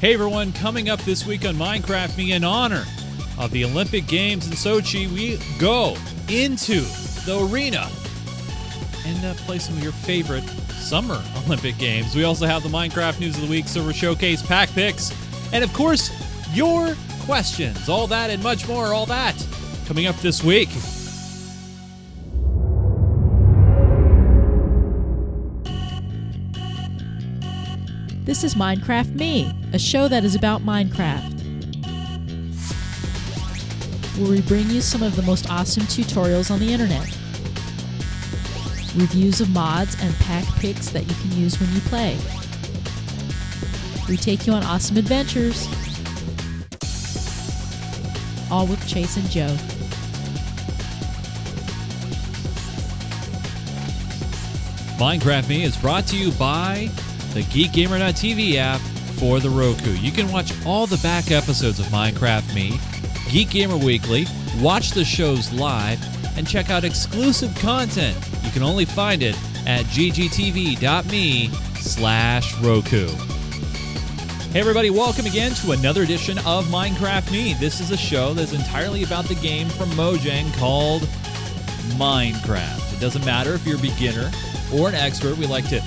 Hey everyone, coming up this week on Minecraft Me in honor of the Olympic Games in Sochi, we go into the arena and uh, play some of your favorite summer Olympic games. We also have the Minecraft News of the Week, Server Showcase, Pack Picks, and of course, your questions. All that and much more, all that coming up this week. This is Minecraft Me, a show that is about Minecraft. Where we bring you some of the most awesome tutorials on the internet, reviews of mods, and pack picks that you can use when you play. We take you on awesome adventures, all with Chase and Joe. Minecraft Me is brought to you by the GeekGamer.tv app for the Roku. You can watch all the back episodes of Minecraft Me, Geek Gamer Weekly, watch the shows live, and check out exclusive content. You can only find it at ggtv.me slash Roku. Hey everybody, welcome again to another edition of Minecraft Me. This is a show that's entirely about the game from Mojang called Minecraft. It doesn't matter if you're a beginner or an expert, we like to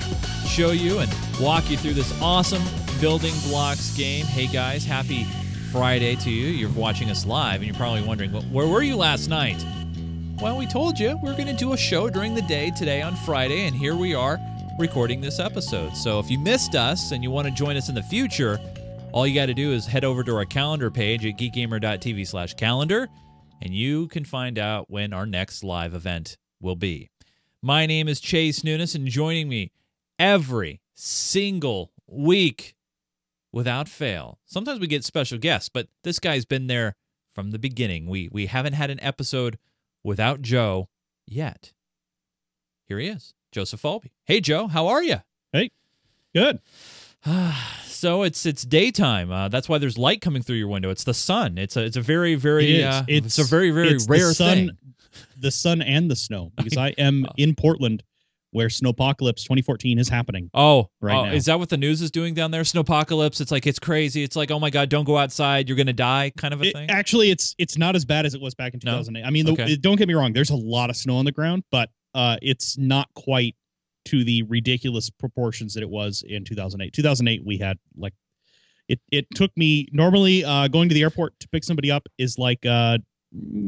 show you and walk you through this awesome building blocks game. Hey guys, happy Friday to you. You're watching us live and you're probably wondering, well, where were you last night? Well, we told you we are going to do a show during the day today on Friday, and here we are recording this episode. So if you missed us and you want to join us in the future, all you got to do is head over to our calendar page at geekgamer.tv slash calendar, and you can find out when our next live event will be. My name is Chase Nunes, and joining me every single week without fail. Sometimes we get special guests, but this guy's been there from the beginning. We we haven't had an episode without Joe yet. Here he is, Joseph Falby. Hey Joe, how are you? Hey, good. so it's it's daytime. Uh, that's why there's light coming through your window. It's the sun. It's a it's a very very it uh, it's, it's, a very very it's rare the sun, thing. The sun and the snow, because I am in Portland, where Snowpocalypse 2014 is happening. Oh, right oh, is that what the news is doing down there? Snowpocalypse. It's like it's crazy. It's like oh my god, don't go outside. You're gonna die, kind of a It- thing. actually, it's it's not as bad as it was back in No? 2008. I mean, the, Okay. don't get me wrong. There's a lot of snow on the ground, but uh, it's not quite to the ridiculous proportions that it was in 2008. 2008, we had like it. It took me normally uh, going to the airport to pick somebody up is like uh,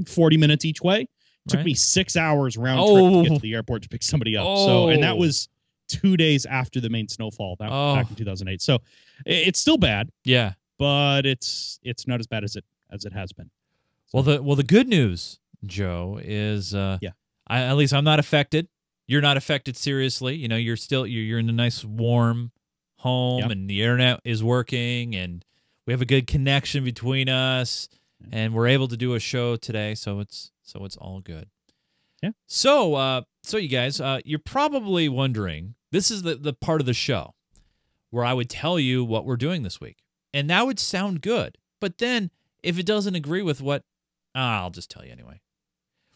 40 minutes each way. Took Right. me six hours round trip Oh. to get to the airport to pick somebody up. So, and that Oh. was two days after the main snowfall back, Oh. back in 2008. So, it's still bad, yeah. but it's it's not as bad as it as it has been. Well, the well the good news, Joe, is uh, Yeah. I, at least I'm not affected. You're not affected seriously. You know, you're still you're, you're in a nice warm home, Yep. and the internet is working, and we have a good connection between us, and we're able to do a show today. So it's so it's all good. Yeah. So uh, so you guys, uh, you're probably wondering. This is the the part of the show where I would tell you what we're doing this week, and that would sound good. But then if it doesn't agree with what Ah, I'll just tell you anyway.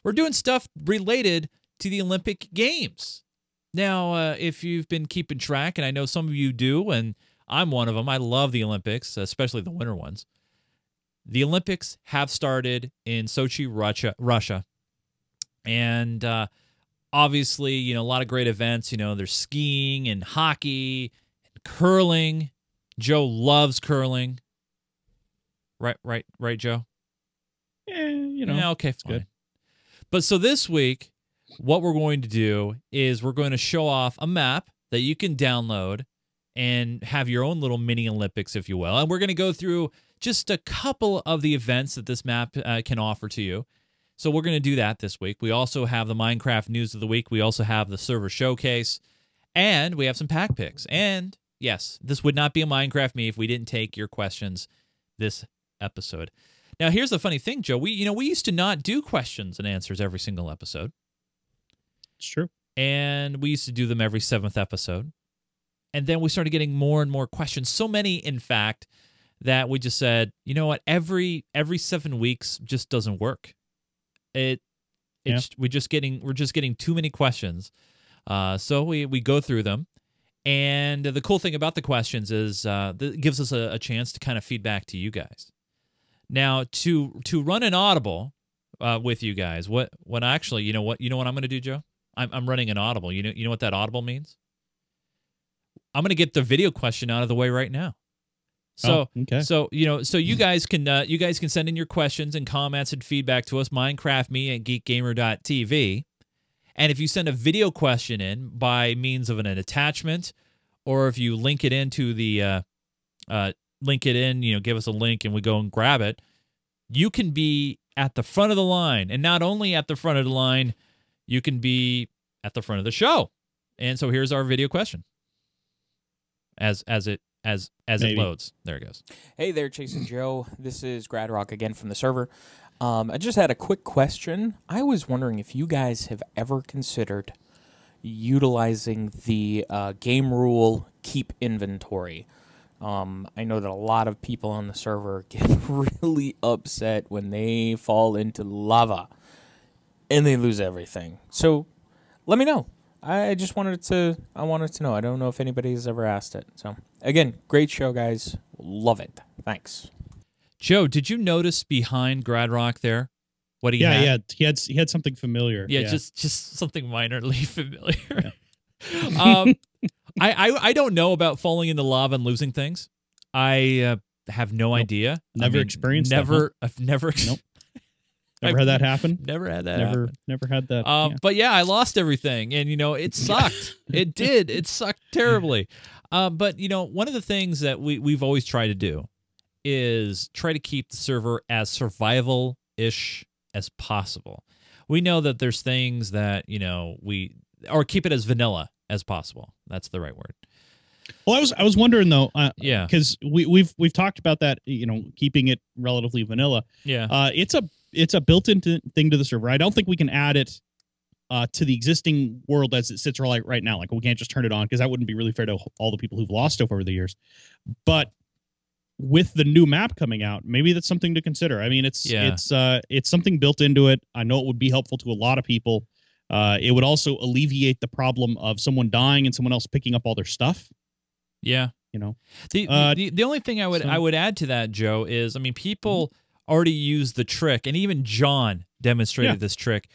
We're doing stuff related to the Olympic Games. Now, uh, if you've been keeping track, and I know some of you do, and I'm one of them, I love the Olympics, especially the winter ones. The Olympics have started in Sochi, Russia, Russia, and uh, obviously, you know, a lot of great events. You know, there's skiing and hockey and curling. Joe loves curling. Right, right, right, Joe. Eh, you know, yeah, okay, fine. good. But so this week, what we're going to do is we're going to show off a map that you can download and have your own little mini Olympics, if you will. And we're going to go through just a couple of the events that this map uh, can offer to you. So we're going to do that this week. We also have the Minecraft news of the week. We also have the server showcase, and we have some pack picks. And yes, this would not be a Minecraft me if we didn't take your questions this episode. Now, here's the funny thing, Joe. We you know we used to not do questions and answers every single episode, it's true. and we used to do them every seventh episode, and then we started getting more and more questions. So many, in fact, that we just said, you know what? Every every seven weeks just doesn't work. It it's we're just getting we're just getting too many questions. Uh, so we we go through them, And the cool thing about the questions is uh, it gives us a, a chance to kind of feedback to you guys. Now, to to run an audible uh, with you guys, what what actually, you know what you know what I'm going to do, Joe? I'm I'm running an audible. You know you know what that audible means? I'm going to get the video question out of the way right now. So Oh, okay. so you know so you guys can uh, you guys can send in your questions and comments and feedback to us minecraftme at geekgamer.tv. And if you send a video question in by means of an, an attachment, or if you link it into the uh, uh, link it in, you know, give us a link and we go and grab it, you can be at the front of the line. And not only at the front of the line, you can be at the front of the show. And so here's our video question. As as it as as Maybe. it loads. There it goes. Hey there, Chase and Joe. This is Gradrock again from the server. Um, I just had a quick question. I was wondering if you guys have ever considered utilizing the uh, game rule keep inventory. Um, I know that a lot of people on the server get really upset when they fall into lava and they lose everything. So let me know. I just wanted to I wanted to know. I don't know if anybody has ever asked it. So again, great show guys. Love it. Thanks. Joe, did you notice behind Grad Rock there what he yeah, had? yeah. He had he had something familiar. Yeah, just just something minorly familiar. um, I, I I don't know about falling into lava and losing things. I uh, have no Nope. idea. I Never mean, experienced that, Never. I've never. Nope. Never had that happen. Never had that. Never happen. never had that. Um, yeah. But yeah, I lost everything, and you know it sucked. it did. It sucked terribly. Um, but you know, one of the things that we we've always tried to do is try to keep the server as survival ish as possible. We know that there's things that you know we or keep it as vanilla as possible. That's the right word. Well, I was I was wondering though, uh, Yeah. because we we've we've talked about that. You know, keeping it relatively vanilla. Yeah. Uh, it's a it's a built-in thing to the server. I don't think we can add it uh, to the existing world as it sits right right now. Like we can't just turn it on because that wouldn't be really fair to all the people who've lost stuff over the years. But with the new map coming out, maybe that's something to consider. I mean, it's Yeah. it's uh it's something built into it. I know it would be helpful to a lot of people. Uh, it would also alleviate the problem of someone dying and someone else picking up all their stuff. Yeah. You know, The, Uh, the the only thing I would so- I would add to that, Joe, is I mean people already used the trick, and even John demonstrated Yeah. this trick.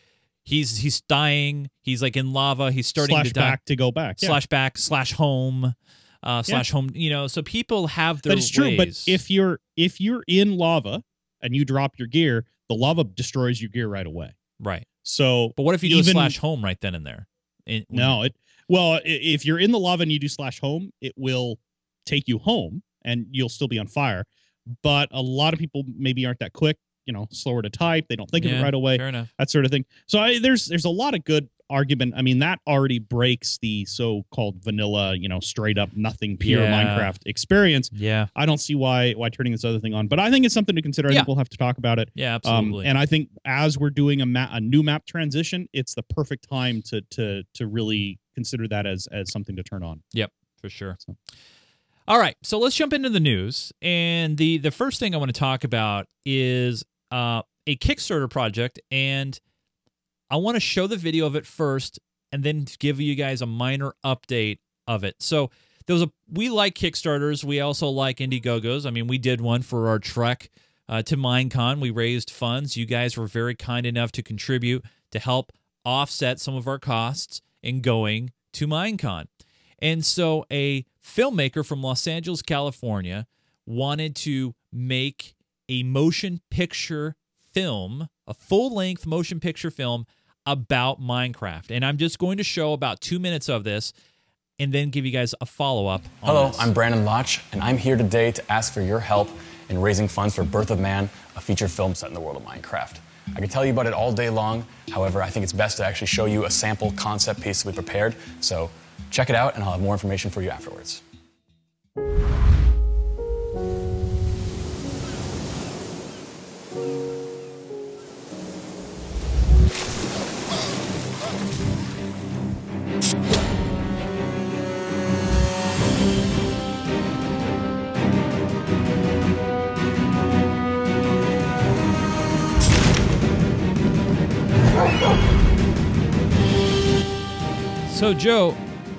He's he's dying. He's like in lava. He's starting slash to die. back to go back. Yeah. Slash back. Slash home. Uh, slash home. You know, so people have their that is true. But if you're if you're in lava and you drop your gear, the lava destroys your gear right away. right, So but what if you do even- slash home right then and there? In- no, it well, if you're in the lava and you do slash home, it will take you home and you'll still be on fire. But a lot of people maybe aren't that quick, you know, slower to type. They don't think of it right away. Fair enough. That sort of thing. So I, there's there's a lot of good argument. I mean, that already breaks the so-called vanilla, you know, straight up nothing pure Yeah. Minecraft experience. Yeah. I don't see why why turning this other thing on, but I think it's something to consider. I Yeah. think we'll have to talk about it. Yeah. Um, Absolutely. and I think as we're doing a map, a new map transition, it's the perfect time to to to really consider that as as something to turn on. Yep for sure. So- All right, so let's jump into the news. And the the first thing I want to talk about is uh, a Kickstarter project, and I want to show the video of it first, and then give you guys a minor update of it. So there was a we like Kickstarters. We also like Indiegogos. I mean, we did one for our trek uh, to Minecon. We raised funds. You guys were very kind enough to contribute to help offset some of our costs in going to Minecon. And so a filmmaker from Los Angeles, California, wanted to make a motion picture film, a full length motion picture film about Minecraft. And I'm just going to show about two minutes of this and then give you guys a follow up. Hello, I'm Brandon Laatsch, and I'm here today to ask for your help in raising funds for Birth of Man, a feature film set in the world of Minecraft. I can tell you about it all day long. However, I think it's best to actually show you a sample concept piece we prepared. So check it out, and I'll have more information for you afterwards. So, Joe,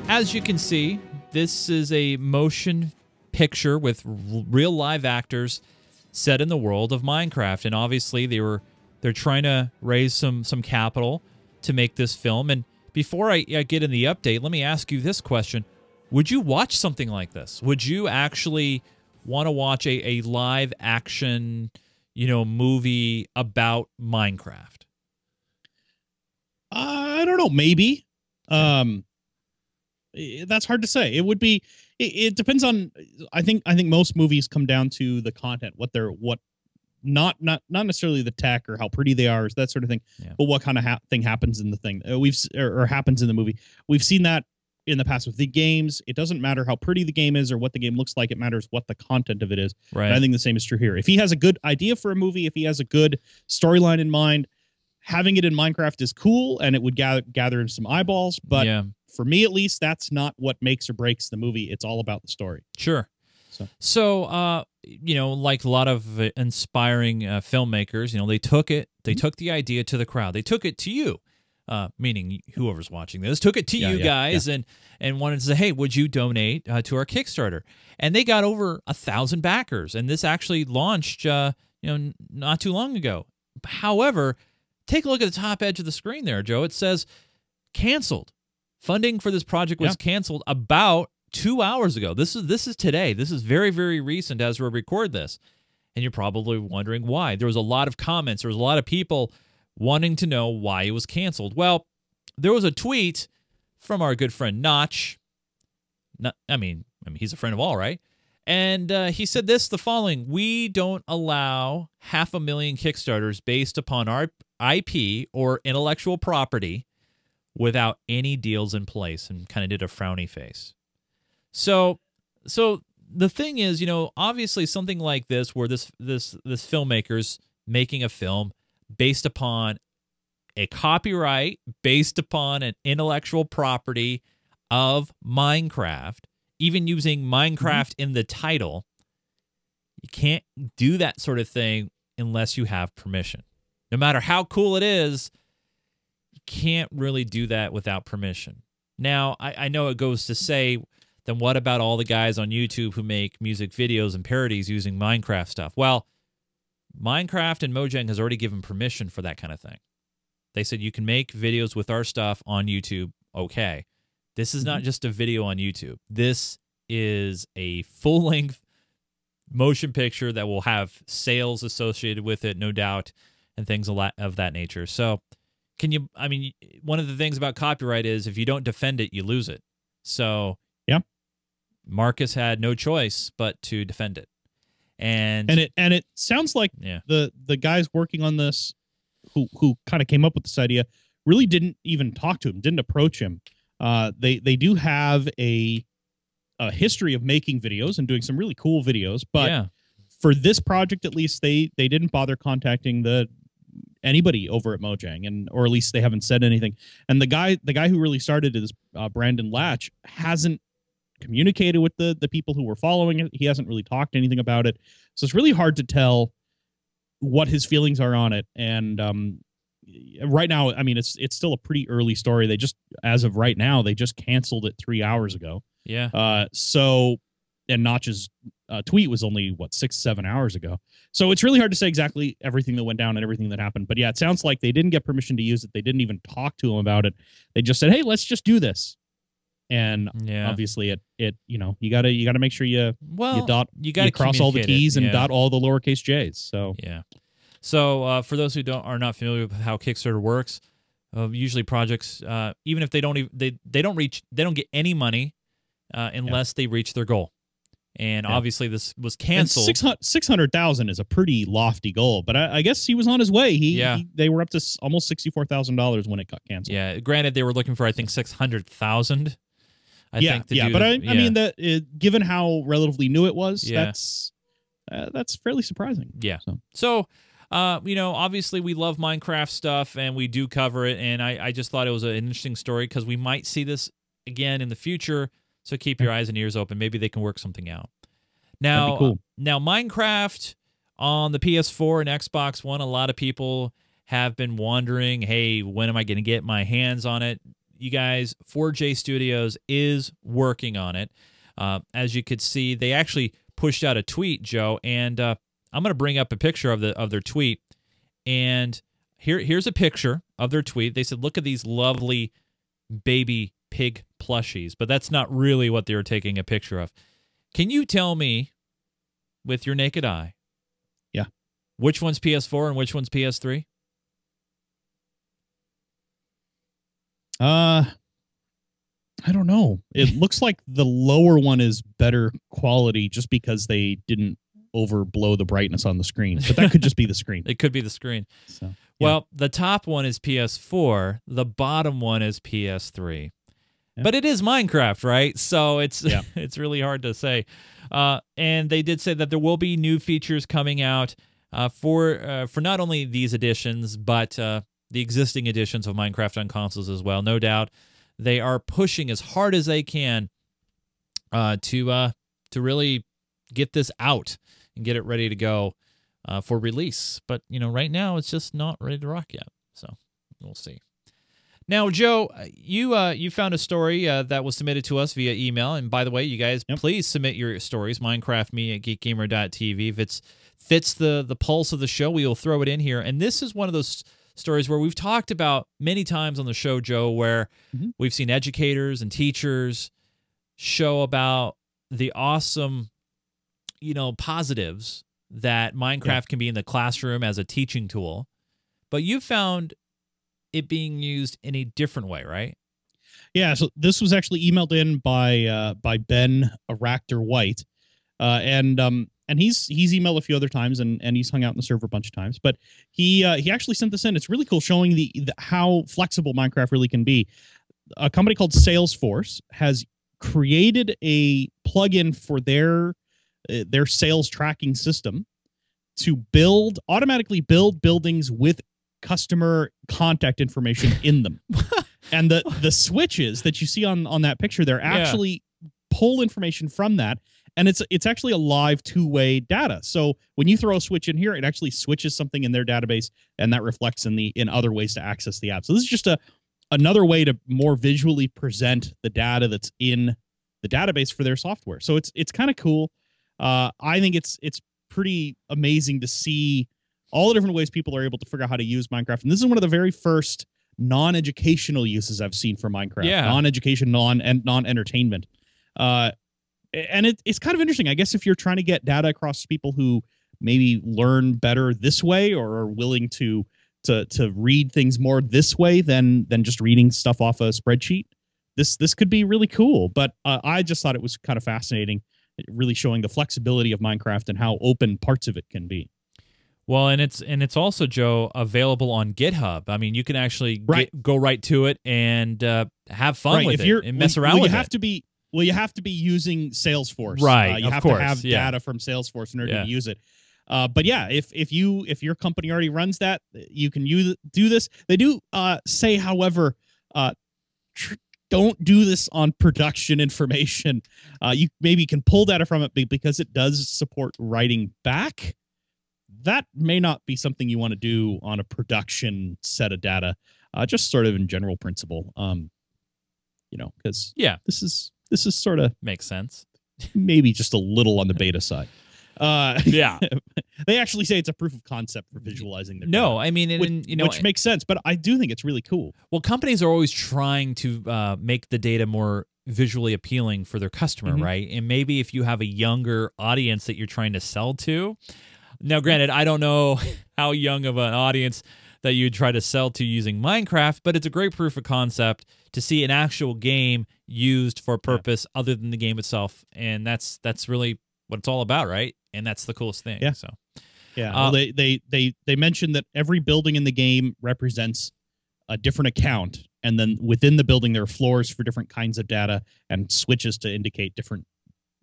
as you can see, this is a motion picture with real live actors set in the world of Minecraft, and obviously they were they're trying to raise some some capital to make this film. And before I, I get in the update, let me ask you this question: Would you watch something like this? Would you actually want to watch a, a live action, you know, movie about Minecraft? I don't know. Maybe. Um, that's hard to say. It would be. It, it depends on. I think. I think most movies come down to the content. What they're. What. Not not not necessarily the tech or how pretty they are, that sort of thing, Yeah. but what kind of ha- thing happens in the thing. Uh, we've or, or happens in the movie. We've seen that in the past with the games. It doesn't matter how pretty the game is or what the game looks like. It matters what the content of it is. Right. And I think the same is true here. If he has a good idea for a movie, if he has a good storyline in mind, having it in Minecraft is cool and it would gather gather some eyeballs. But yeah. For me, at least, that's not what makes or breaks the movie. It's all about the story. Sure. So- So, uh, you know, like a lot of uh, inspiring uh, filmmakers, you know, they took it, Mm-hmm. they took the idea to the crowd, they took it to you, uh, meaning whoever's watching this, took it to Yeah, you yeah, guys, and and wanted to say, hey, would you donate uh, to our Kickstarter? And they got over a thousand backers, and this actually launched, uh, you know, n- not too long ago. However, take a look at the top edge of the screen there, Joe. It says canceled. Funding for this project was canceled about two hours ago. This is this is today. This is very very recent as we record this, and you're probably wondering why. There was a lot of comments. There was a lot of people wanting to know why it was canceled. Well, there was a tweet from our good friend Notch. Not, I mean, I mean he's a friend of all, right? And uh, he said this: the following: We don't allow half a million Kickstarters based upon our IP or intellectual property without any deals in place, and kind of did a frowny face. So, so the thing is, you know, obviously something like this, where this this this filmmaker's making a film based upon a copyright, based upon an intellectual property of Minecraft, even using Minecraft mm-hmm. in the title, you can't do that sort of thing unless you have permission. No matter how cool it is, can't really do that without permission. Now, I, I know it goes to say, then what about all the guys on YouTube who make music videos and parodies using Minecraft stuff? Well, Minecraft and Mojang has already given permission for that kind of thing. They said you can make videos with our stuff on YouTube. Okay. This is not mm-hmm. just a video on YouTube. This is a full length motion picture that will have sales associated with it, no doubt, and things a lot of that nature. So, can you? I mean, one of the things about copyright is if you don't defend it, you lose it. So, Yeah. Markus had no choice but to defend it, and, And it and it sounds like yeah, the the guys working on this who who kind of came up with this idea really didn't even talk to him didn't approach him uh they they do have a a history of making videos and doing some really cool videos but yeah, for this project at least they they didn't bother contacting the anybody over at Mojang and or at least they haven't said anything. And the guy the guy who really started it is uh, Brandon Laatsch hasn't communicated with the the people who were following it. He hasn't really talked anything about it. So it's really hard to tell what his feelings are on it. And um right now i mean it's it's still a pretty early story. They just as of right now they just canceled it three hours ago. Yeah. uh so and notch's uh, tweet was only what six seven hours ago so it's really hard to say exactly everything that went down and everything that happened but yeah it sounds like they didn't get permission to use it they didn't even talk to him about it they just said hey let's just do this and Yeah. obviously it it you know you gotta you gotta make sure you Well, you dot you got to cross all the t's and yeah. dot all the lowercase j's so Yeah. So uh, for those who don't are not familiar with how Kickstarter works, uh, usually projects, uh, even if they don't even, they they don't reach they don't get any money uh, unless they reach their goal. And Yeah. obviously this was And canceled. 600 600,000 is a pretty lofty goal, but I, I guess he was on his way. He, Yeah. he- they were up to almost $64,000 when it got canceled. yeah. Granted, they were looking for I think six hundred thousand. I yeah, think to yeah, but the- I, yeah. I mean that uh, given how relatively new it was, Yeah. that's uh, that's fairly surprising. Yeah. So So, uh, you know, obviously we love Minecraft stuff and we do cover it. And I, I just thought it was an interesting story because we might see this again in the future. So keep your eyes and ears open. Maybe they can work something out. Now, cool. now Minecraft on the PS4 and Xbox One, a lot of people have been wondering, hey, when am I going to get my hands on it? you guys, 4J Studios is working on it. Uh, as you could see, they actually pushed out a tweet, Joe, and uh, I'm going to bring up a picture of the of their tweet. And here here's a picture of their tweet. They said, "Look at these lovely baby pig plushies," but that's not really what they were taking a picture of. Can you tell me, with your naked eye, Yeah. which one's PS4 and which one's PS3? Uh I don't know. It looks like the lower one is better quality just because they didn't overblow the brightness on the screen. But that could just be the screen. It could be the screen. So, yeah. Well, the top one is PS4, the bottom one is PS3. Yeah. But it is Minecraft, right? So it's Yeah. it's really hard to say. Uh, and they did say that there will be new features coming out uh, for uh, for not only these editions, but uh, the existing editions of Minecraft on consoles as well. No doubt, they are pushing as hard as they can uh, to uh, to really get this out and get it ready to go uh, for release. But you know, right now it's just not ready to rock yet. So we'll see. Now, Joe, uh, you uh, you found a story uh, that was submitted to us via email, and by the way, you guys Yep. please submit your stories. Minecraft me at geekgamer.tv. If it's fits the the pulse of the show, we will throw it in here. And this is one of those stories where we've talked about many times on the show, Joe, where Mhm. we've seen educators and teachers show about the awesome, you know, positives that Minecraft can be in the classroom as a teaching tool. But you found it being used in a different way, right? Yeah, so this was actually emailed in by uh, by Ben Aractor White, uh, and um, and he's he's emailed a few other times, and and he's hung out in the server a bunch of times. But he uh, he actually sent this in. It's really cool, showing the, the how flexible Minecraft really can be. A company called Salesforce has created a plugin for their uh, their sales tracking system to build automatically build buildings with customer contact information in them. And the the switches that you see on on that picture they're actually pull information from that and it's it's actually a live two-way data. So when you throw a switch in here it actually switches something in their database and that reflects in the in other ways to access the app. So this is just a another way to more visually present the data that's in the database for their software. So it's it's kind of cool. Uh i think it's it's pretty amazing to see all the different ways people are able to figure out how to use minecraft and this is one of the very first non-educational uses I've seen for Minecraft. Yeah. Non-education, non and non-entertainment. Uh, and it, it's kind of interesting. I guess if you're trying to get data across to people who maybe learn better this way or are willing to to to read things more this way than than just reading stuff off a spreadsheet, this this could be really cool. But uh, I just thought it was kind of fascinating, really showing the flexibility of Minecraft and how open parts of it can be. Well, and it's and it's also Joe available on GitHub. I mean, you can actually get, go right to it and uh, have fun right. with if it you're and mess well, around well, with you have it. to be well you have to be using salesforce Right, uh, you of have course, to have yeah. data from salesforce in order Yeah. to use it uh, but yeah if if you if your company already runs that you can use do this they do uh, say however uh, tr- don't do this on production information uh, you maybe can pull data from it because it does support writing back that may not be something you want to do on a production set of data uh, just sort of in general principle um, you know because yeah, this is this is sort of makes sense. maybe just a little on the beta side. Uh, Yeah. they actually say it's a proof of concept for visualizing their no, data, I mean, and, which, and, you know, which makes sense. But I do think it's really cool. well, companies are always trying to uh, make the data more visually appealing for their customer, Mhm. right? And maybe if you have a younger audience that you're trying to sell to. Now, granted, I don't know how young of an audience that you'd try to sell to using Minecraft, but it's a great proof of concept to see an actual game used for a purpose other than the game itself, and that's that's really what it's all about, right? And that's the coolest thing. Yeah. So Yeah, Uh, well, they they they they mentioned that every building in the game represents a different account, and then within the building there are floors for different kinds of data and switches to indicate different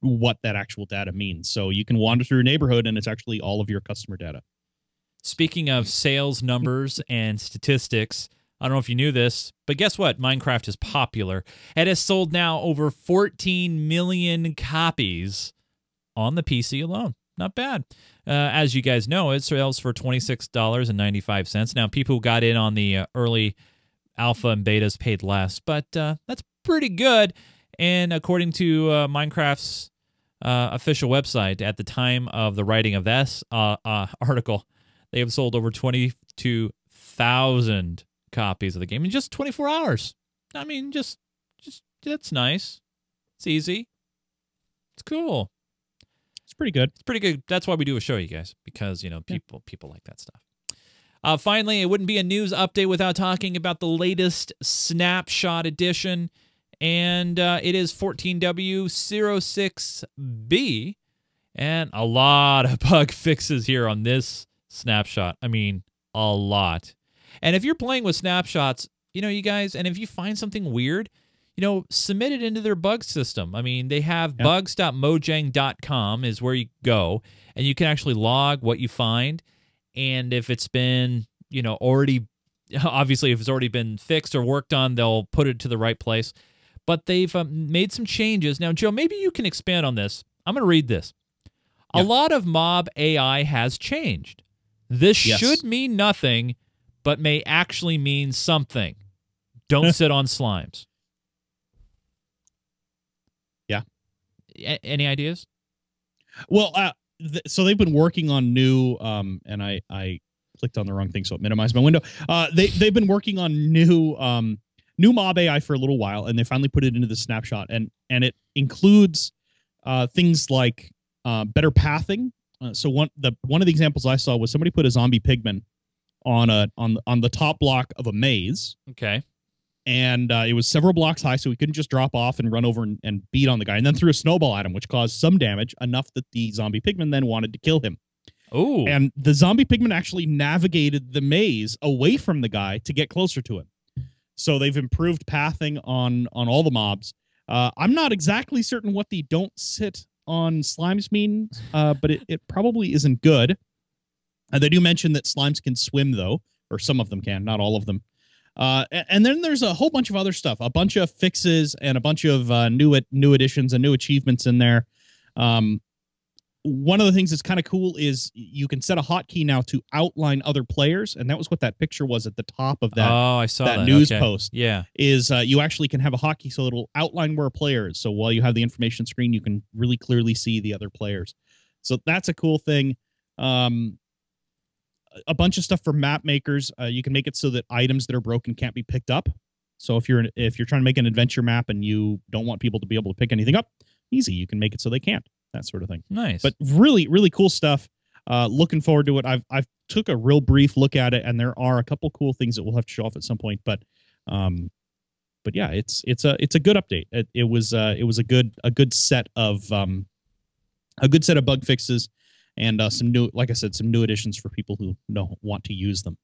what that actual data means. So you can wander through your neighborhood, and it's actually all of your customer data. Speaking of sales numbers and statistics, I don't know if you knew this, but guess what? Minecraft is popular. It has sold now over 14 million copies on the PC alone. Not bad. Uh, as you guys know, it sells for $26.95. Now, people who got in on the uh, early alpha and betas paid less, but uh, that's pretty good. And according to uh, Minecraft's uh, official website, at the time of the writing of this uh, uh, article, they have sold over 22,000 copies of the game in just 24 hours. I mean, just, just that's nice. It's easy. It's cool. It's pretty good. It's pretty good. That's why we do a show, you guys, because you know people people like that stuff. Uh, finally, it wouldn't be a news update without talking about the latest snapshot edition, and uh, it is 14W06B, and a lot of bug fixes here on this snapshot. I mean, a lot. And if you're playing with snapshots, you know, you guys, and if you find something weird, you know, submit it into their bug system. I mean, they have Yep. bugs.mojang.com is where you go, and you can actually log what you find. And if it's been, you know, already, obviously, if it's already been fixed or worked on, they'll put it to the right place. But they've um, made some changes. Now, Joe, maybe you can expand on this. I'm going to read this. A lot of mob AI has changed. This Yes. should mean nothing, but may actually mean something. Don't sit on slimes. Yeah. A- any ideas? Well, uh, th- so they've been working on new, um, and I I clicked on the wrong thing, so it minimized my window. Uh, they they've been working on new um new mob AI for a little while, and they finally put it into the snapshot, and and it includes uh things like uh better pathing. Uh, so one the one of the examples I saw was somebody put a zombie pigman on a on on the top block of a maze Okay. and uh, it was several blocks high, so he couldn't just drop off and run over and, and beat on the guy, and then threw a snowball at him, which caused some damage, enough that the zombie pigman then wanted to kill him. Oh, And the zombie pigman actually navigated the maze away from the guy to get closer to him. So they've improved pathing on on all the mobs. Uh, I'm not exactly certain what the don't sit on slimes means, uh, but it, it probably isn't good. And they do mention that slimes can swim though, or some of them can, not all of them. Uh, and then there's a whole bunch of other stuff, a bunch of fixes and a bunch of uh, new new additions and new achievements in there. Um, one of the things that's kind of cool is you can set a hotkey now to outline other players, and that was what that picture was at the top of that. oh, I saw that, that news Okay. post. Yeah. Is uh, you actually can have a hotkey so it'll outline where a player is. So while you have the information screen, you can really clearly see the other players. So that's a cool thing. Um, a bunch of stuff for map makers. Uh, you can make it so that items that are broken can't be picked up. So if you're if you're trying to make an adventure map and you don't want people to be able to pick anything up, easy. You can make it so they can't. That sort of thing. Nice. but really really cool stuff. Uh looking forward to it. I've i've took a real brief look at it and there are a couple cool things that we'll have to show off at some point but um but yeah it's it's a it's a good update. It, it was uh it was a good a good set of um a good set of bug fixes and uh some new like i said some new additions for people who don't want to use them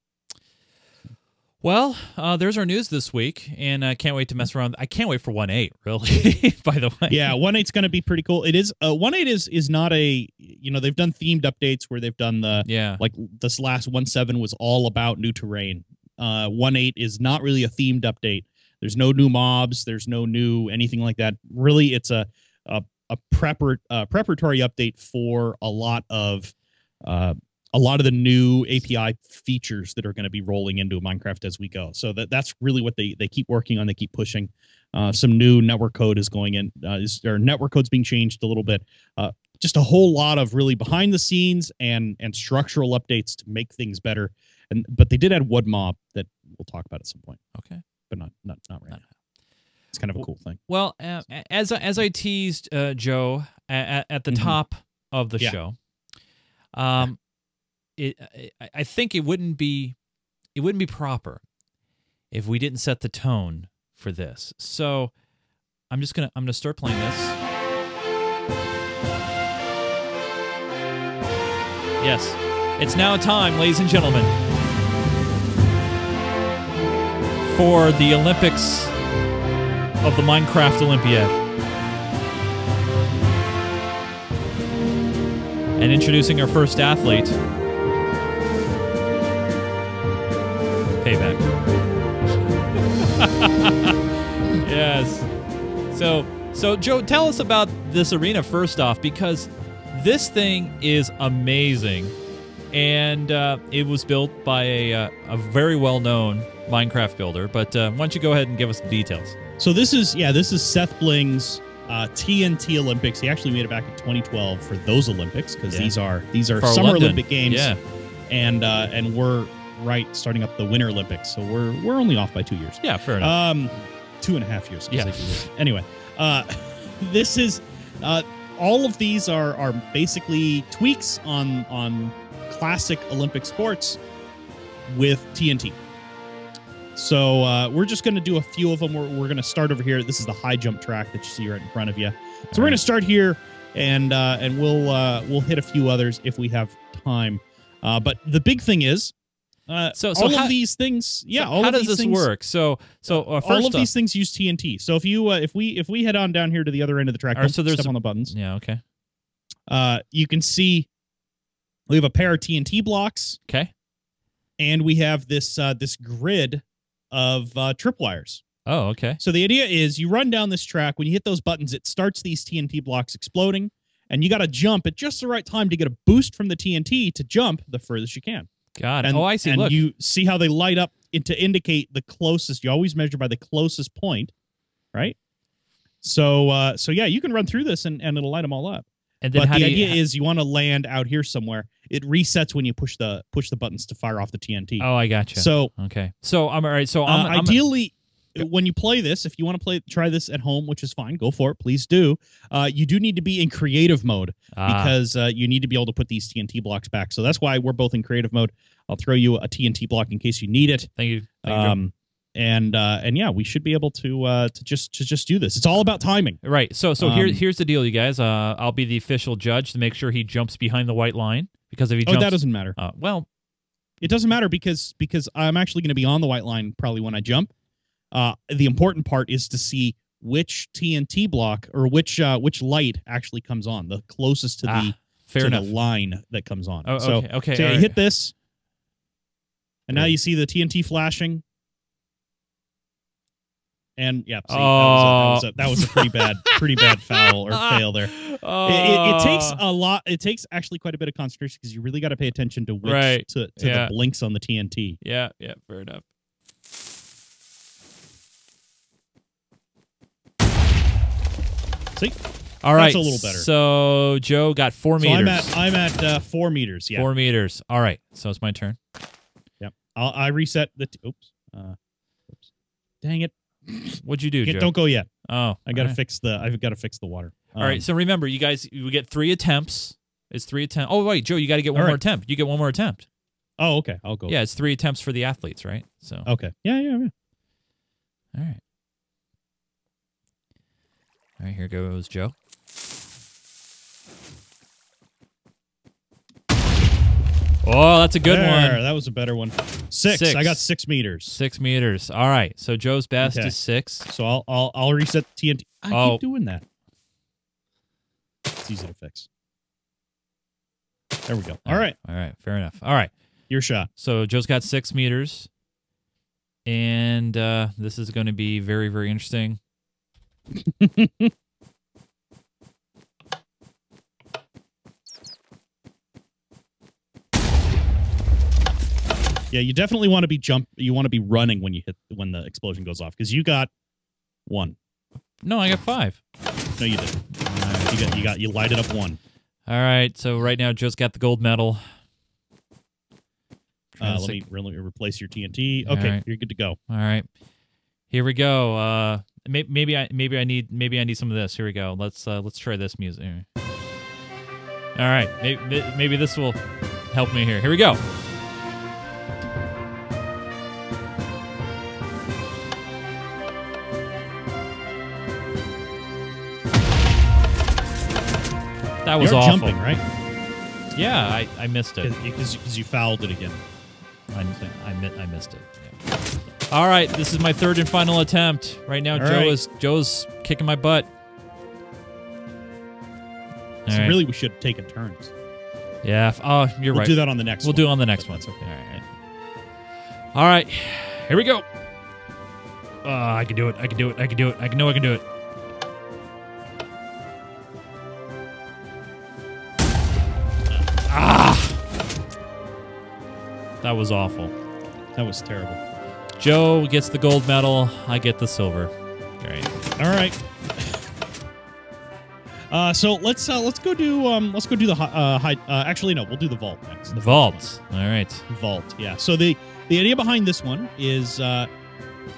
well, uh, there's our news this week, and I can't wait to mess around. I can't wait for one eight. Really, by the way. yeah one eight's going to be pretty cool it is uh one eight is is not a you know they've done themed updates where they've done the Yeah. like this last one seven was all about new terrain. Uh, one eight is not really a themed update. There's no new mobs. There's no new anything like that. Really, it's a a, a prepar, uh, preparatory update for a lot of uh, a lot of the new API features that are going to be rolling into Minecraft as we go. So that that's really what they they keep working on. They keep pushing. Uh, some new network code is going in. Uh, is, or network code's being changed a little bit. Uh, just a whole lot of really behind the scenes and and structural updates to make things better. And but they did add wood mob that we'll talk about at some point, Okay. but not not not right Not now. It's kind of a cool thing. Well, uh, as as I teased uh, Joe at, at the Mhm. top of the Yeah. show, um, it I- think it wouldn't be it wouldn't be proper if we didn't set the tone for this. So I'm just gonna I'm gonna start playing this. Yes, it's now time, ladies and gentlemen, for the Olympics of the Minecraft Olympiad. And introducing our first athlete, Payback. yes. So, so Joe, tell us about this arena first off, because this thing is amazing, and uh, it was built by a, uh, a very well-known Minecraft builder, but uh, why don't you go ahead and give us the details? So this is yeah, this is SethBling's uh, TNT Olympics. He actually made it back in 2012 for those Olympics because Yeah. these are these are For Summer London. Olympic Games. Yeah. and uh, and we're right starting up the Winter Olympics, so we're we're only off by two years. Yeah, fair enough. Um, two and a half years. Yeah. they do this. Anyway, uh, this is uh, all of these are are basically tweaks on on classic Olympic sports with TNT. So uh, we're just going to do a few of them. We're, we're going to start over here. This is the high jump track that you see right in front of you. So we're going to start here, and uh, and we'll uh, we'll hit a few others if we have time. Uh, but the big thing is, uh, So- so all how- of these things, yeah. So all how of does these this things, work? So, so uh, all of off- these things use TNT. So if you uh, if we if we head on down here to the other end of the track, right, so there's step some- on the buttons. yeah, okay, Uh, you can see we have a pair of TNT blocks, okay. and we have this uh, this grid of uh, tripwires. Oh, okay. So the idea is you run down this track. When you hit those buttons, it starts these TNT blocks exploding, and you got to jump at just the right time to get a boost from the TNT to jump the furthest you can. It. And, oh, I see. And Look, you see how they light up to indicate the closest. You always measure by the closest point, right? So, uh, so yeah, you can run through this and, and it'll light them all up. and then but how the idea you? is you want to land out here somewhere. It resets when you push the push the buttons to fire off the TNT. oh, I got you. So okay. So I'm all right. So uh, I'm, I'm ideally, when you play this, if you want to play try this at home, which is fine, go for it. Please do. Uh, you do need to be in creative mode ah, because uh, you need to be able to put these TNT blocks back. So that's why we're both in creative mode. I'll throw you a TNT block in case you need it. thank you. Thank you, Um, and uh, and yeah, we should be able to uh, to just to just do this. It's all about timing. Right. So so here Um, here's the deal, you guys. Uh, I'll be the official judge to make sure he jumps behind the white line because if he Oh, jumps, that doesn't matter. uh, well, It doesn't matter because because I'm actually going to be on the white line probably when I jump. Uh, the important part is to see which TNT block or which uh, which light actually comes on, the closest to the ah, fair to enough. the line that comes on. Oh, so okay. Okay. so yeah, right. hit this, and now you see the TNT flashing. And yeah, see, Oh. that, was a, that was a that was a pretty bad pretty bad foul or fail there. It, it, it takes Oh. a lot. It takes actually quite a bit of concentration because you really got to pay attention to which Right. to, to Yeah. the blinks on the TNT. Yeah. Yeah. Fair enough. See, All right. That's a little better. So Joe got four so meters. I'm at I'm at uh, four meters. Yeah, Four meters. All right. So it's my turn. Yep. I'll, I reset the. T- oops, uh, oops, dang it! What'd you do, Joe? don't go yet. oh, I got to all right. fix the. I've got to fix the water. All right. Um, So remember, you guys, we get three attempts. It's three attempts. Oh wait, Joe, you got to get one All more attempt. You get one more attempt. Oh, okay. I'll go. Yeah, it's three attempts for the athletes, right? So Okay. Yeah, yeah, yeah. all right. All right, here goes Joe. Oh, that's a good There, one. That was a better one. Six. Six. I got six meters. Six meters. All right. So Joe's best Okay. is six. So I'll I'll I'll reset the TNT. I Oh. keep doing that. It's easy to fix. There we go. All right, All right. Fair enough. All right. your shot. So Joe's got six meters, and uh, this is going to be very, very interesting. Yeah, you definitely want to be jump. You want to be running when you hit when the explosion goes off because you got one. No, I got five. No, you didn't. You got you got you lighted up one. All right. So right now Joe's got the gold medal. Uh, let me really replace your TNT. Okay, right. you're good to go. All right. Here we go. Uh, may- maybe I maybe I need maybe I need some of this. Here we go. Let's uh, let's try this music. All right. Maybe, maybe this will help me here. Here we go. That was you're awful. jumping, right? Yeah, I, I missed it. Because you fouled it again. I, I, mi- I missed it. Yeah. All right, this is my third and final attempt. Right now, All Joe right. is Joe's kicking my butt. So right. really, we should have taken turns. Yeah. Oh, you're right. we'll do that on the next. We'll one. do it on the next one. okay. All right. All right. Here we go. Uh, I can do it. I can do it. I can do it. I can know I can do it. Ah! That was awful. That was terrible. Joe gets the gold medal. I get the silver. Great. All right. Uh, so let's uh, let's go do um let's go do the uh, high, uh actually no we'll do the vault next The vault. All right. vault yeah so the the idea behind this one is uh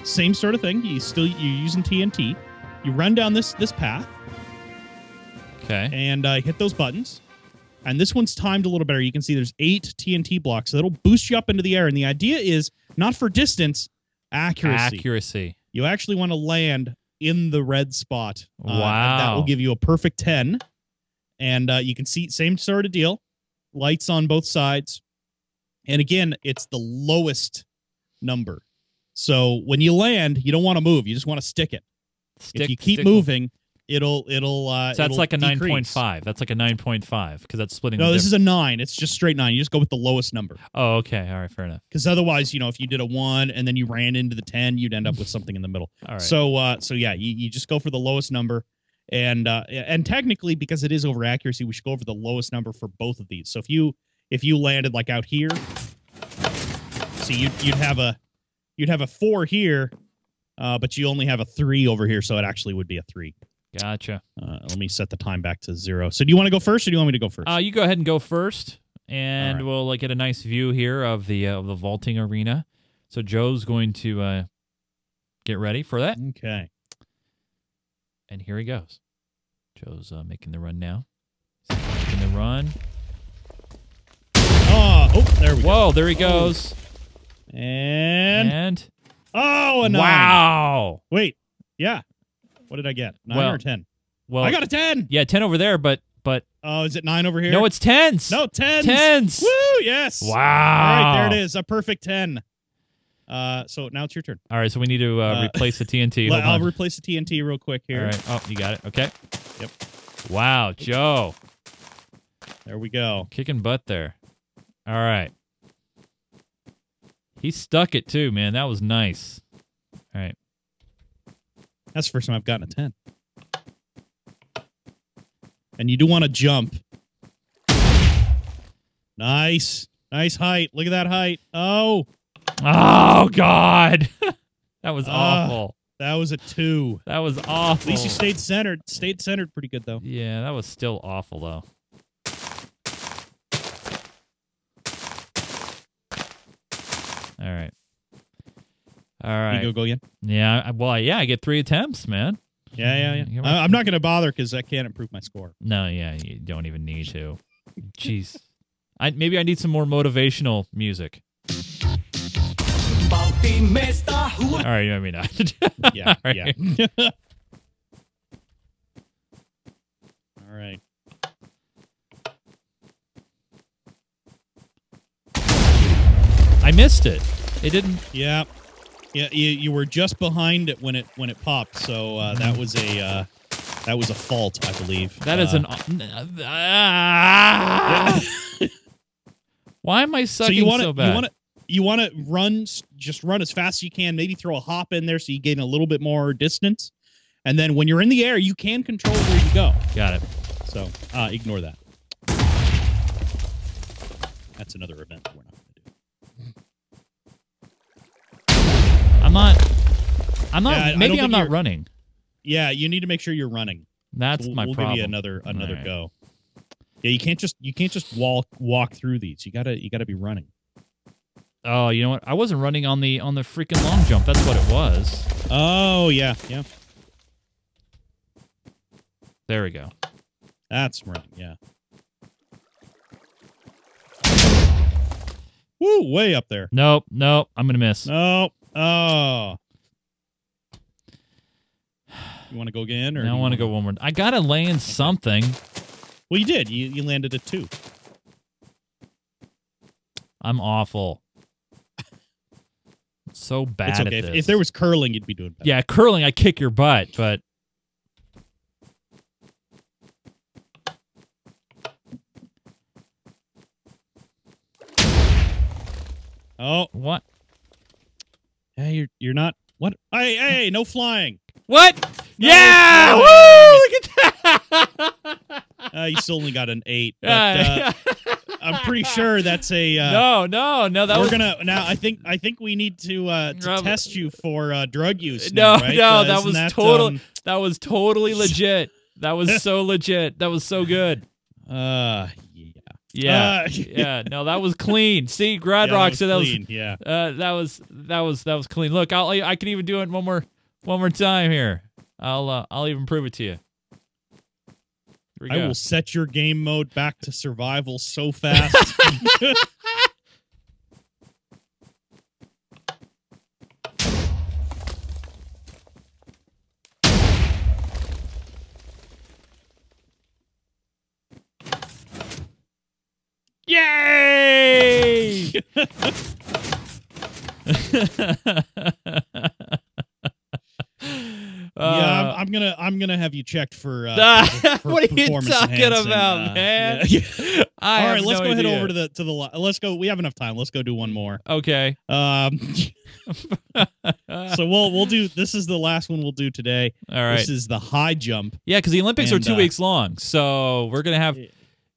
same sort of thing you still you're using TNT you run down this this path Okay. and uh, hit those buttons and this one's timed a little better you can see there's eight TNT blocks that'll boost you up into the air and the idea is not for distance accuracy Accuracy. you actually want to land in the red spot. Uh, That will give you a perfect 10. And uh, you can see, same sort of deal. Lights on both sides. And again, it's the lowest number. So when you land, you don't want to move. You just want to stick it. Stick, if you keep moving, it'll it'll uh So that's it'll like a decrease. 9.5. That's like a 9.5 because that's splitting. No, this is a nine. It's just straight nine. You just go with the lowest number. Oh, okay. All right. Fair enough. Because otherwise, you know, if you did a one and then you ran into the 10, you'd end up with something in the middle. All right. So uh so yeah, you, you just go for the lowest number. And uh and technically because it is over accuracy, we should go over the lowest number for both of these. So if you if you landed like out here, see you you'd have a you'd have a four here, uh, but you only have a three over here, so it actually would be a three. Gotcha. Uh, let me set the time back to zero. So do you want to go first or do you want me to go first? Uh, you go ahead and go first, and right. we'll like get a nice view here of the uh, of the vaulting arena. So Joe's going to uh, get ready for that, okay. and here he goes. Joe's uh, making the run now. Making the run. Oh, oh, there we go. Whoa! There he goes. And, And oh, a nine. wow! Wait, yeah. What did I get? Nine Well, or ten? Well, I got a ten. yeah, ten over there, but but Oh, is it nine over here? no, it's tens. no tens. tens. Woo! Yes. Wow! All right, there it is. A perfect ten. Uh, so now it's your turn. All right, so we need to uh, Uh, replace the TNT. I'll on. replace the TNT real quick here. All right. Oh, you got it. Okay. Yep. Wow, Joe, There we go. kicking butt there. All right. He stuck it too, man. That was nice. All right. That's the first time I've gotten a ten. And you do want to jump. Nice, nice height. Look at that height. Oh, Oh God, that was Ah. awful. that was a two. That was awful. At least you stayed centered. Stayed centered pretty good though. Yeah, that was still awful though. All right. All right. You go go again. Yeah. Well, yeah, I get three attempts, man. Yeah, yeah, yeah. I, I'm not going to bother because I can't improve my score. No, yeah, you don't even need to. Jeez. I maybe I need some more motivational music. All right, I mean. Yeah, All yeah. All right. I missed it. It didn't. Yeah, yeah. You, you were just behind it when it when it popped, so uh, that was a uh, that was a fault, I believe. That is Uh, an. Ah! Why am I sucking so you want to so bad? you want to you want to run just run as fast as you can. Maybe throw a hop in there so you gain a little bit more distance, and then when you're in the air, you can control where you go. Got it. So uh, ignore that. That's another event that we're not going to do. I'm not. I'm not. Yeah, maybe I'm not running. Yeah, you need to make sure you're running. That's we'll, my we'll problem. give you another another right. go. Yeah, you can't just you can't just walk walk through these. You gotta you gotta be running. Oh, you know what? I wasn't running on the on the freaking long jump. That's what it was. Oh yeah, yeah. There we go. That's running. Yeah. Woo, way up there. Nope, nope. I'm gonna miss. No. Oh. You want to go again, or Now I want to go one more. I gotta land something. Well, you did. You you landed a two. I'm awful. so bad It's okay. at If, this. if there was curling, you'd be doing better. yeah, curling, I kick your butt, but Oh, what? Hey, you're you're not. What? Hey, hey, no flying. What? No yeah! flying. Woo! Look at that! Uh, you still only got an eight. But, uh, I'm pretty sure that's a. Uh, no, no, no. That we're was gonna now. I think I think we need to uh, to test you for uh, drug use. no, right? no. Uh, that was that, total. um, that was totally legit. That was so legit. That was so good. uh, yeah. Yeah, Uh, yeah. No, that was clean. See, Yeah, Grad that Rock was said that was yeah. uh, that was that was that was clean. Look, I'll I can even do it one more one more time here. I'll uh, I'll even prove it to you. I go. will set your game mode back to survival so fast. Yay! yeah, I'm, I'm gonna I'm gonna have you checked for. Uh, for- for what are you talking about, uh, man? yeah. All right, let's no go ahead idea. over to the to the. Let's go. We have enough time. Let's go do one more. Okay. Um, so we'll we'll do. This is the last one we'll do today. All right. This is the high jump. Yeah, because the Olympics are two uh, weeks long, so we're gonna have.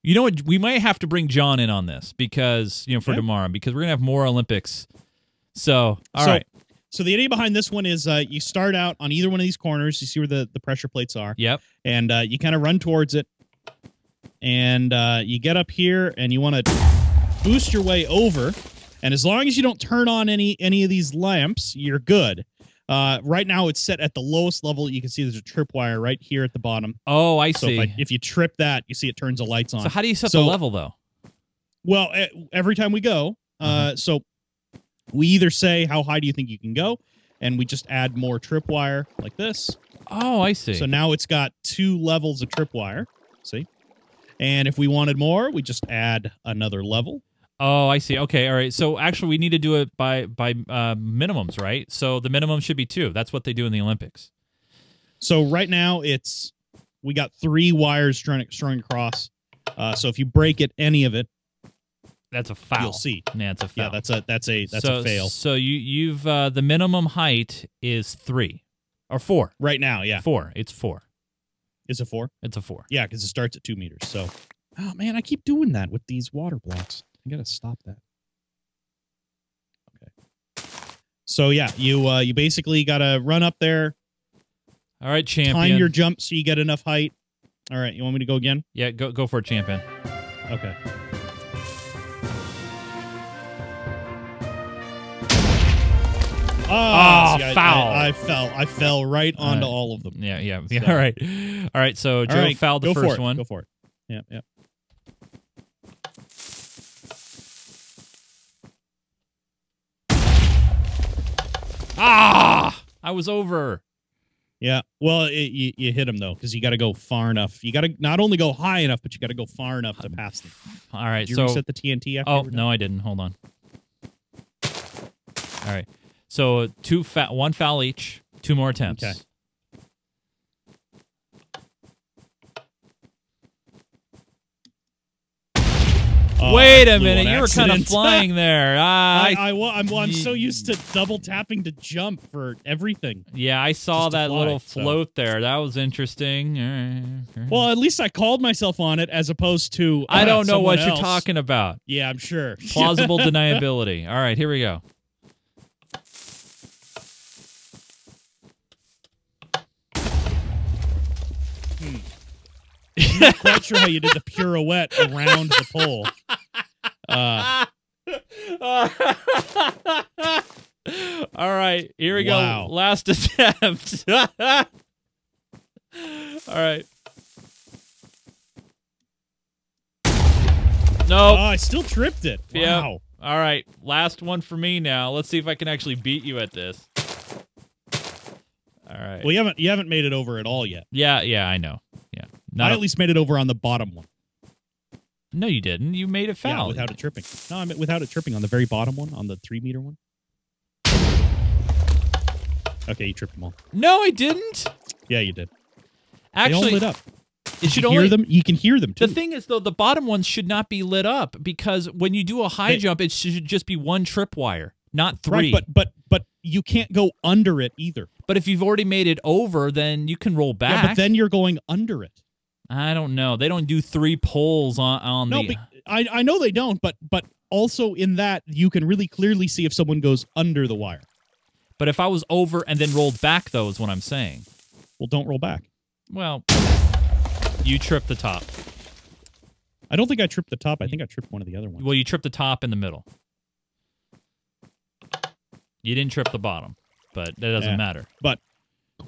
You know what? We might have to bring John in on this because you know for Okay. tomorrow because we're gonna have more Olympics. So all so, right. So the idea behind this one is uh, you start out on either one of these corners. You see where the, the pressure plates are, Yep. and uh, you kind of run towards it, and uh, you get up here, and you want to boost your way over. And as long as you don't turn on any any of these lamps, you're good. Uh, right now, it's set at the lowest level. You can see there's a tripwire right here at the bottom. Oh, I So see. if, I, if you trip that, you see it turns the lights on. so how do you set So- the level though? Well, every time we go, uh, Uh-huh. so we either say how high do you think you can go, and we just add more tripwire like this. Oh, I see. So now it's got two levels of tripwire. See, and if we wanted more, we just add another level. Oh, I see. Okay, all right. So actually, we need to do it by by uh, minimums, right? So the minimum should be two. That's what they do in the Olympics. So right now it's we got three wires strung strung across. Uh, so if you break it, any of it, That's a foul. you'll see. Yeah, it's a foul. Yeah, that's a that's a that's so, a fail So you you've uh, the minimum height is three or four. right now. Yeah, Four. It's four. is a four. It's a four. Yeah, because it starts at two meters. So, oh man, I keep doing that with these water blocks. I gotta stop that. Okay. So yeah, you uh, you basically gotta run up there, All right, champion. time your jump so you get enough height. All right, you want me to go again? yeah, go go for it, champion. Okay. Oh, Ah, see, I- foul. I, I fell. I fell right onto right. all of them. Yeah, yeah. yeah. So- All right, all right. So Joe All right, fouled the first one. Go for it. Yeah, yeah. Ah, I was over. Yeah. Well, it, you, you hit him though, because you got to go far enough. You got to not only go high enough, but you got to go far enough to pass them. All right. Did you so reset the TNT after? oh you were done? no, I didn't. Hold on. All right. So two fa- one foul each. Two more attempts. Okay. Oh, Wait a minute, you were kind of flying there. Ah, I, I, I, well, I'm, well, I'm so used to double tapping to jump for everything. yeah, I saw that fly, little so. float there. That was interesting. All right, all right. Well, at least I called myself on it as opposed to. I uh, don't know what someone you're talking about. Yeah, I'm sure. Plausible deniability. All right, here we go. I'm not quite sure how you did the pirouette around the pole. Uh, All right, here we Wow. go. Last attempt. All right. oh, Nope. I still tripped it. Yeah. Wow. All right, last one for me now. Let's see if I can actually beat you at this. All right. Well, you haven't you haven't made it over at all yet. yeah, yeah, I know. Yeah. Not I at least made it over on the bottom one. no, you didn't. You made it Yeah, foul. without it tripping. No, I mean without it tripping on the very bottom one, on the three meter one. Okay, you tripped them all. no, I didn't. Yeah, you did. they all Actually, lit up. it should you only hear them. You can hear them too. The thing is, though, the bottom ones should not be lit up because when you do a high They- jump, it should just be one tripwire, not three. Right, but but but you can't go under it either. But if you've already made it over, then you can roll back. Yeah, but then you're going under it. I don't know. They don't do three poles on on No, the. but I I know they don't, but but also in that you can really clearly see if someone goes under the wire. But if I was over and then rolled back, though, is what I'm saying. Well, don't roll back. Well, you tripped the top. I don't think I tripped the top. I think I tripped one of the other ones. Well, you tripped the top in the middle. You didn't trip the bottom, but that doesn't Yeah. matter. But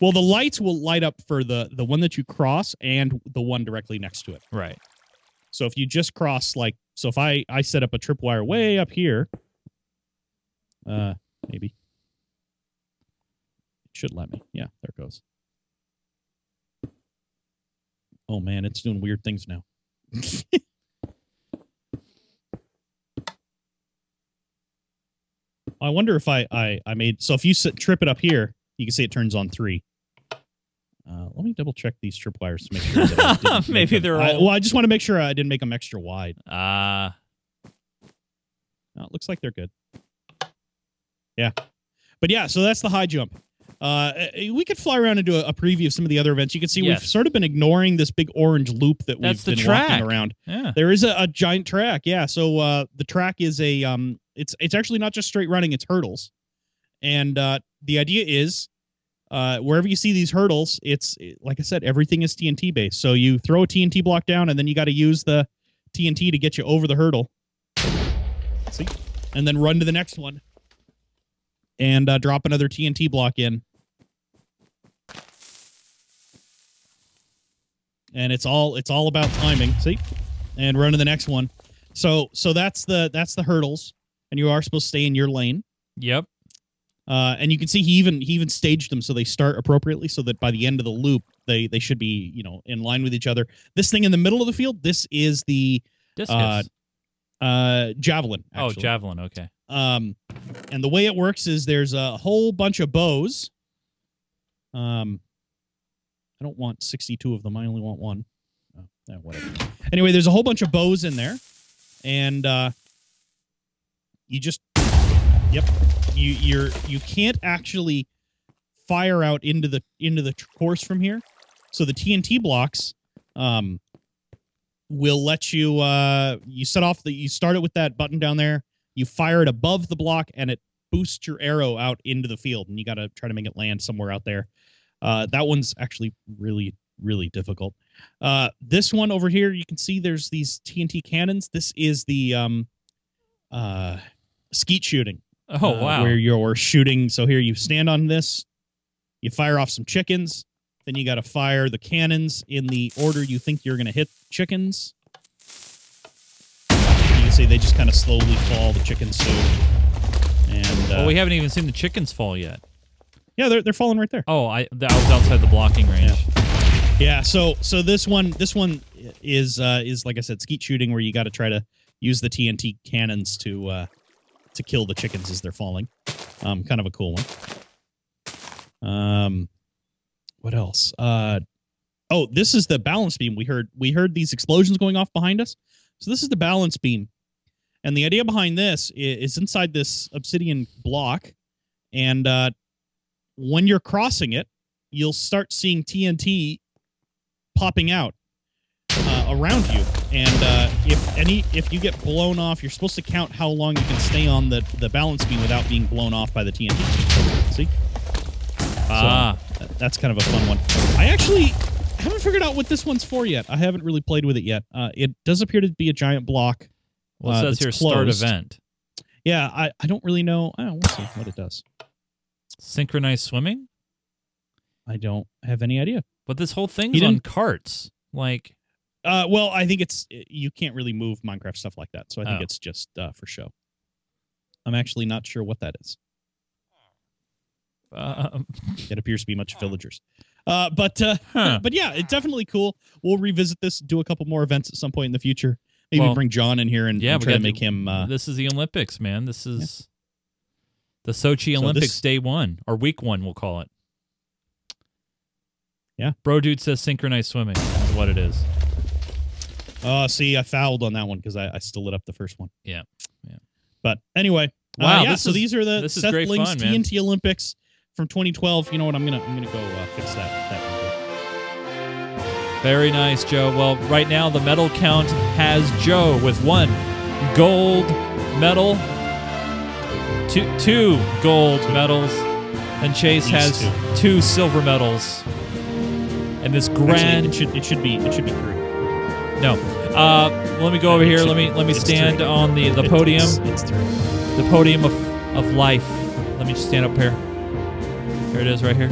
well, the lights will light up for the the one that you cross and the one directly next to it. Right. So if you just cross like so if I I set up a tripwire way up here, uh maybe. It should let me. Yeah, there it goes. Oh man, it's doing weird things now. I wonder if I I I made so if you sit, trip it up here, you can see it turns on 3. Uh, let me double check these tripwires to make sure that Maybe they're I- all- well, I just want to make sure I didn't make them extra wide. Ah, No, it looks like they're good. Yeah, but yeah, so that's the high jump. Uh, eh, we could fly around and do a, a preview of some of the other events. You can see Yes. we've sort of been ignoring this big orange loop that That's we've been walking around. yeah. There is a, a giant track, yeah. So uh, the track is a um, it's it's actually not just straight running; it's hurdles, and uh, the idea is, uh, wherever you see these hurdles, it's like I said, everything is TNT based. So you throw a TNT block down, and then you got to use the TNT to get you over the hurdle. See, and then run to the next one, and uh, drop another TNT block in. and it's all it's all about timing. See, and run to the next one. So so that's the that's the hurdles, and you are supposed to stay in your lane. Yep. Uh, and you can see he even he even staged them so they start appropriately, so that by the end of the loop they they should be you know in line with each other. This thing in the middle of the field, this is the. Uh, uh javelin. oh, javelin. Okay. Um, and the way it works is there's a whole bunch of bows. Um, I don't want 62 of them. I only want one. Oh, eh, whatever. Anyway, there's a whole bunch of bows in there, and uh, you just, yep, you you're you can't actually fire out into the into the course from here. So the TNT blocks, um, will let you uh you set off the you start it with that button down there. You fire it above the block and it boosts your arrow out into the field and you got to try to make it land somewhere out there. Uh, that one's actually really really difficult. Uh, this one over here you can see there's these tnt cannons. This is the um, uh, skeet shooting Oh uh, wow. where you're shooting. So here you stand on this. You fire off some chickens. Then you got to fire the cannons in the order you think you're going to hit chickens. You can see they just kind of slowly fall the chickens too. And uh, well, we haven't even seen the chickens fall yet. yeah they're, they're falling right there. Oh, I, th- I was outside the blocking range. yeah. So so this one this one is uh is like i said skeet shooting where you got to try to use the tnt cannons to uh to kill the chickens as they're falling. Um kind of a cool one. Um what else? Uh oh this is the balance beam. We heard we heard these explosions going off behind us. So this is the balance beam. And the idea behind this is inside this obsidian block. And uh when you're crossing it you'll start seeing tnt popping out uh, around you and uh, if any if you get blown off you're supposed to count how long you can stay on the the balance beam without being blown off by the tnt see? Ah, Th- that's kind of a fun one. I actually haven't figured out what this one's for yet. I haven't really played with it yet. Uh, it does appear to be a giant block well, it uh, says here start event. yeah i, I don't really know. Oh, we'll see what it does. Synchronized swimming. i don't have any idea. But this whole thing's You on carts. Like, uh, well i think it's you can't really move minecraft stuff like that so i think Oh. it's just uh, for show i'm actually not sure what that is uh, It appears to be much villagers. Uh, but uh, Huh. but yeah, it's definitely cool. We'll revisit this, do a couple more events at some point in the future. Maybe Well, bring John in here and, yeah, and try to make him. Uh, this is the Olympics, man. This is the Sochi So Olympics this- day one or week one, we'll call it. Yeah. Bro, dude says synchronized swimming is what it is. Uh, see, I fouled on that one because I, I still lit up the first one. Yeah, yeah. But anyway, uh, Wow, yeah. this So is- these are the this Seth great Ling's fun, man. TNT Olympics from 2012. You know what? I'm gonna I'm gonna go uh, fix that that. Window. Very nice, Joe. Well, right now the medal count has Joe with one gold medal, two two gold medals, and Chase has two silver medals. And this Actually, grand it should it should be it should be three. No. Uh, let me go over here. Let me let me it's stand three. on the the podium, It's, it's the podium of of life. Let me just stand up here. Here it is, right here.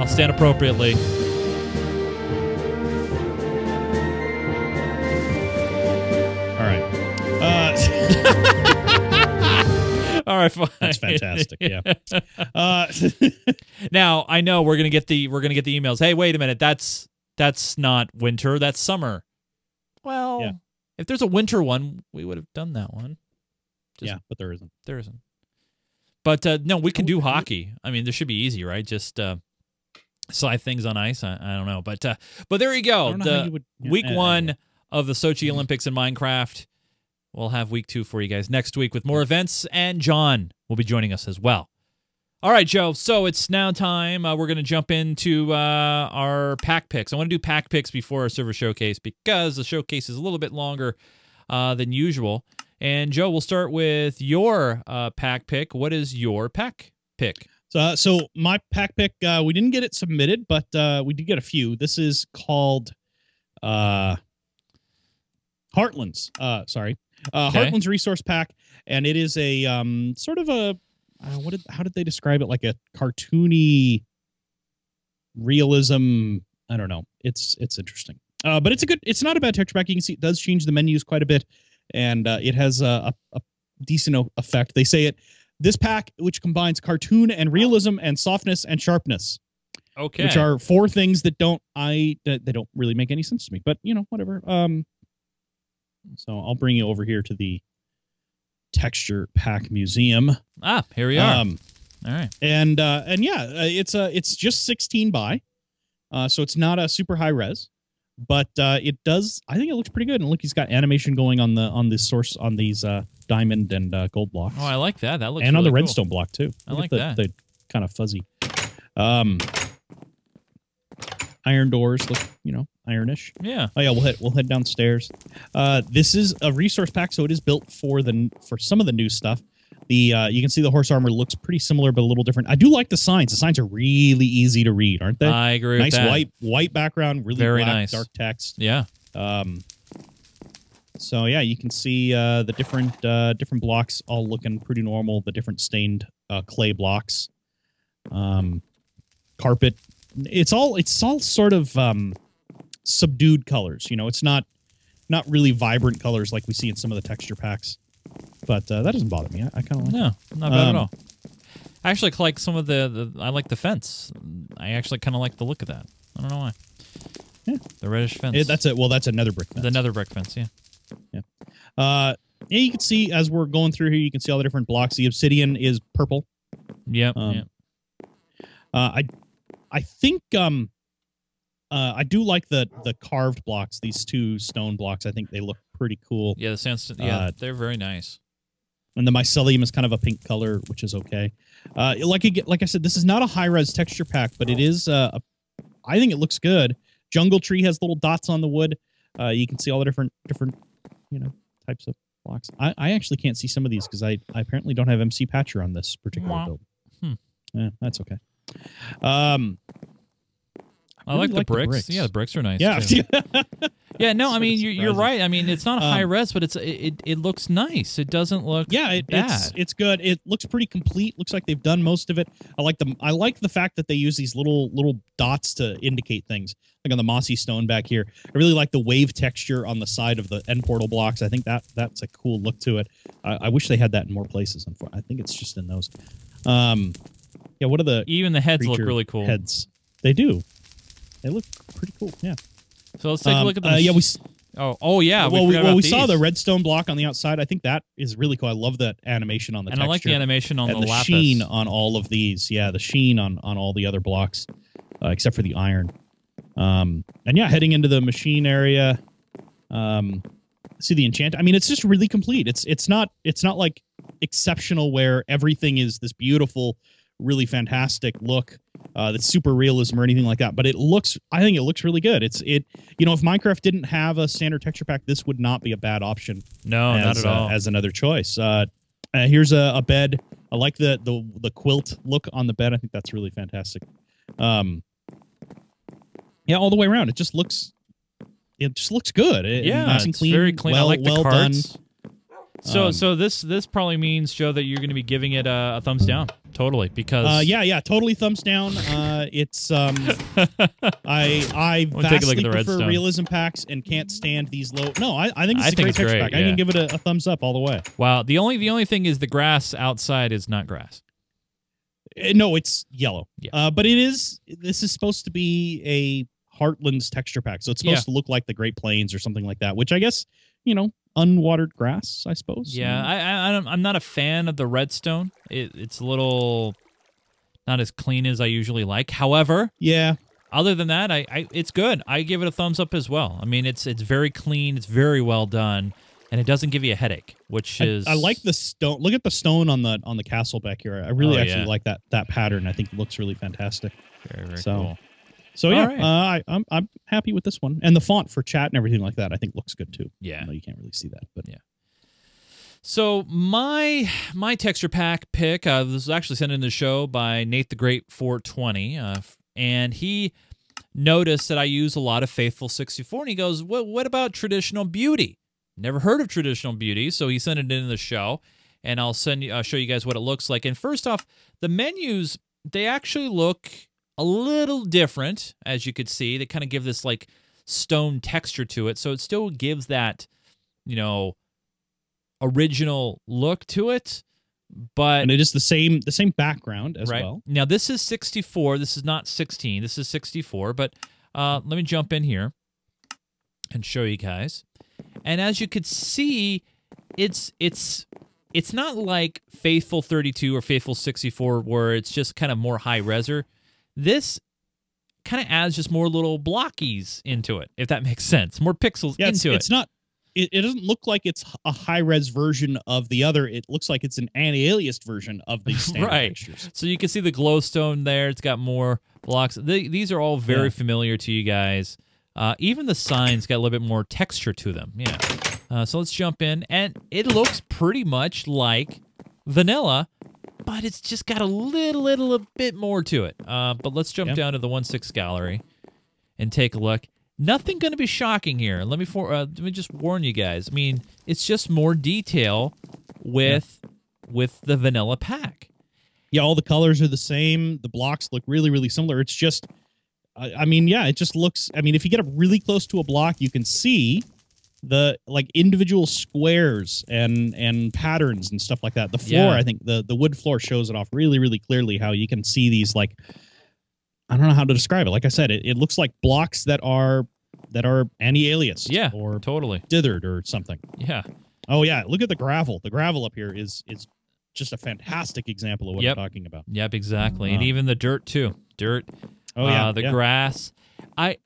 I'll stand appropriately. All right. Uh, All right, fine. that's fantastic. Yeah. Uh, Now I know we're gonna get the we're gonna get the emails. Hey, wait a minute. That's that's not winter. That's summer. Well, Yeah. if there's a winter one, we would have done that one. Just- yeah, but there isn't. There isn't. But uh, no, we can do hockey. I mean, this should be easy, right? Just uh, slide things on ice. I, I don't know, but uh, but there you go. don't know how The you would- yeah, week one yeah. of the Sochi Olympics in Minecraft. We'll have week two for you guys next week with more events, and John will be joining us as well. All right, Joe. So it's now time. Uh, we're going to jump into uh, our pack picks. I want to do pack picks before our server showcase because the showcase is a little bit longer uh, than usual. And Joe, we'll start with your uh, pack pick. What is your pack pick? So, uh, so my pack pick, uh, we didn't get it submitted, but uh, we did get a few. This is called uh, Heartlands. Uh, sorry, uh, Okay. Heartlands Resource Pack, and it is a um, sort of a uh, what did how did they describe it? Like a cartoony realism. I don't know. It's it's interesting, uh, but it's a good. It's not a bad texture pack. You can see it does change the menus quite a bit, and uh, it has a, a, a decent effect. They say it. This pack, which combines cartoon and realism and softness and sharpness, Okay. which are four things that don't I that they don't really make any sense to me. But you know, whatever. Um, so I'll bring you over here to the texture pack museum. ah, here we are. Um, All right. and uh, and yeah, uh, it's a it's just 16 by, uh, so it's not a super high res, but uh, it does. I think it looks pretty good. And look, he's got animation going on the on this source on these uh, diamond and uh, gold blocks, Oh, I like that. That looks and on the cool. redstone block too. I Look like at the, that. The kind of fuzzy. Um, iron doors look, you know, ironish. Yeah. Oh yeah, we'll head we'll head downstairs. Uh, this is a resource pack, so it is built for the for some of the new stuff. The uh, you can see the horse armor looks pretty similar but a little different. I do like the signs. The signs are really easy to read, aren't they? I agree nice white white background, really Very black, nice. dark text. Yeah. Um, so yeah, you can see uh, the different uh, different blocks all looking pretty normal. The different stained uh, clay blocks, um, carpet. It's all it's all sort of um, subdued colors. You know, it's not not really vibrant colors like we see in some of the texture packs. But uh, that doesn't bother me. I, I kind of like. it. No, not bad at Um, all. I actually like some of the, the I like the fence. I actually kind of like the look of that. I don't know why. Yeah. The reddish fence. It, that's it. Well, that's another brick. the fence. nether brick fence. Yeah. Yeah. Uh, yeah, you can see as we're going through here, you can see all the different blocks. The obsidian is purple. Yep. Um, yep. Uh, I I think um uh, I do like the the carved blocks. These two stone blocks. I think they look pretty cool. Yeah. The sandstone. Yeah. uh, they're very nice. And the mycelium is kind of a pink color, which is okay. Uh, like I like I said, this is not a high res texture pack, but it is. Uh, a, I think it looks good. Jungle tree has little dots on the wood. Uh, you can see all the different different you know types of blocks. I, I actually can't see some of these because I, I apparently don't have MCPatcher on this particular Wow. build. Hmm. Yeah, that's okay. Um, I really like, the, like the bricks. bricks. Yeah, the bricks are nice. yeah. Yeah. No, I mean you're, you're right. I mean it's not a Um, high res, but it's it, it looks nice. It doesn't look yeah, it, it's it's good. It looks pretty complete. Looks like they've done most of it. I like the I like the fact that they use these little little dots to indicate things, like on the mossy stone back here. I really like the wave texture on the side of the end portal blocks. I think that that's a cool look to it. I, I wish they had that in more places. I think it's just in those. Um, yeah. What are the Even the heads look creature really cool. Heads. They do. They look pretty cool. Yeah. So let's take a Um, look at the. uh, yeah. We s- oh oh yeah. well, we, forgot well, about we saw the these. redstone block on the outside. I think that is really cool. I love that animation on the and I like the animation on and the, the, lapis. sheen on all of these. Yeah, the sheen on on all the other blocks, uh, except for the iron. Um, and yeah, heading into the machine area. Um, see the enchant. I mean, it's just really complete. It's it's not it's not like exceptional where everything is this beautiful really fantastic look uh, that's super realism or anything like that. But it looks, I think it looks really good. It's it, you know, if Minecraft didn't have a standard texture pack, this would not be a bad option No, as, not at uh, all. as another choice. Uh, uh, here's a, a bed. I like the the the quilt look on the bed. I think that's really fantastic. Um, yeah, all the way around, it just looks, it just looks good. It, yeah, nice and it's clean, very clean. Well, I like the well done. So, Um, so this this probably means Joe that you're going to be giving it a, a thumbs down, totally, because Uh, yeah, yeah, totally thumbs down. Uh, it's um, I I Wanna take a look vastly prefer redstone. realism packs and can't stand these low. No, I, I think it's a think great it's texture great, pack. I can give it a, a thumbs up all the way. wow. The only the only thing is the grass outside is not grass. Uh, No, it's yellow. Yeah. Uh, but it is. This is supposed to be a Heartlands texture pack, so it's supposed Yeah. to look like the Great Plains or something like that. Which I guess you know, unwatered grass. I suppose. Yeah, I, I I'm- I'm not a fan of the redstone. It, it's a little not as clean as I usually like. However, yeah. other than that, I, I it's good. I give it a thumbs up as well. I mean, it's it's very clean. It's very well done, and it doesn't give you a headache, which is I like the stone. Look at the stone on the on the castle back here. I really Oh, actually yeah. like that that pattern. I think it looks really fantastic. very very so- cool. So yeah, right. uh, I, I'm I'm happy with this one, and the font for chat and everything like that. I think looks good too. Yeah. You can't really see that, but Yeah. So my my texture pack pick uh, this was actually sent in the show by Nate the Great 420, uh, and he noticed that I use a lot of Faithful 64, and he goes, "What what about traditional beauty? Never heard of traditional beauty." So he sent it in the show, and I'll send you, I'll show you guys what it looks like. And first off, the menus they actually look a little different, as you could see. They kind of give this like stone texture to it, so it still gives that, you know original look to it, but and it is the same the same background as right well. now this is 64. This is not 16. This is 64. But uh, let me jump in here and show you guys. And as you could see, it's it's it's not like Faithful 32 or Faithful 64 where it's just kind of more high reser. This kind of adds just more little blockies into it, if that makes sense. More pixels Yeah, it's, into it's it. not. It, it doesn't look like it's a high res version of the other. It looks like it's an anti-aliased version of these standard Right. textures. So you can see the glowstone there. It's got more blocks. They, these are all very Yeah. familiar to you guys. Uh, even the signs got a little bit more texture to them. Yeah. Uh, so let's jump in, and it looks pretty much like vanilla, but it's just got a little, little, a bit more to it. Uh, but let's jump Yeah. down to the one six gallery and take a look. Nothing going to be shocking here. Let me for uh, let me just warn you guys. I mean, it's just more detail with with the vanilla pack. Yeah, all the colors are the same. The blocks look really, really similar. It's just, I, I mean, yeah, it just looks. I mean, if you get up really close to a block, you can see the like individual squares and and patterns and stuff like that. The floor, Yeah. I think the the wood floor shows it off really, really clearly. How you can see these like, I don't know how to describe it. Like I said, it, it looks like blocks that are that are anti-aliased, Yeah, or totally. dithered or something. Yeah. Oh yeah, look at the gravel. The gravel up here is is just a fantastic example of what Yep. I'm talking about. Yep, exactly. and Uh. even the dirt too. Dirt. Oh yeah, uh, the yeah. grass. I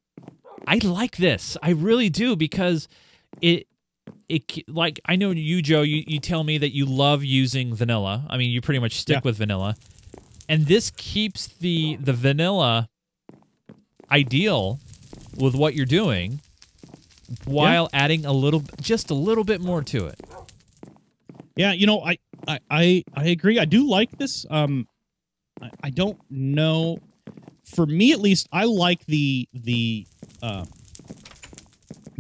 I like this. I really do because it it like I know you Joe, you, you tell me that you love using vanilla. I mean, you pretty much stick Yeah. with vanilla. And this keeps the the vanilla ideal with what you're doing while adding a little just a little bit more to it. Yeah, you know, I, I, I, I agree. I do like this. Um, I, I don't know. For me, at least, I like the the uh,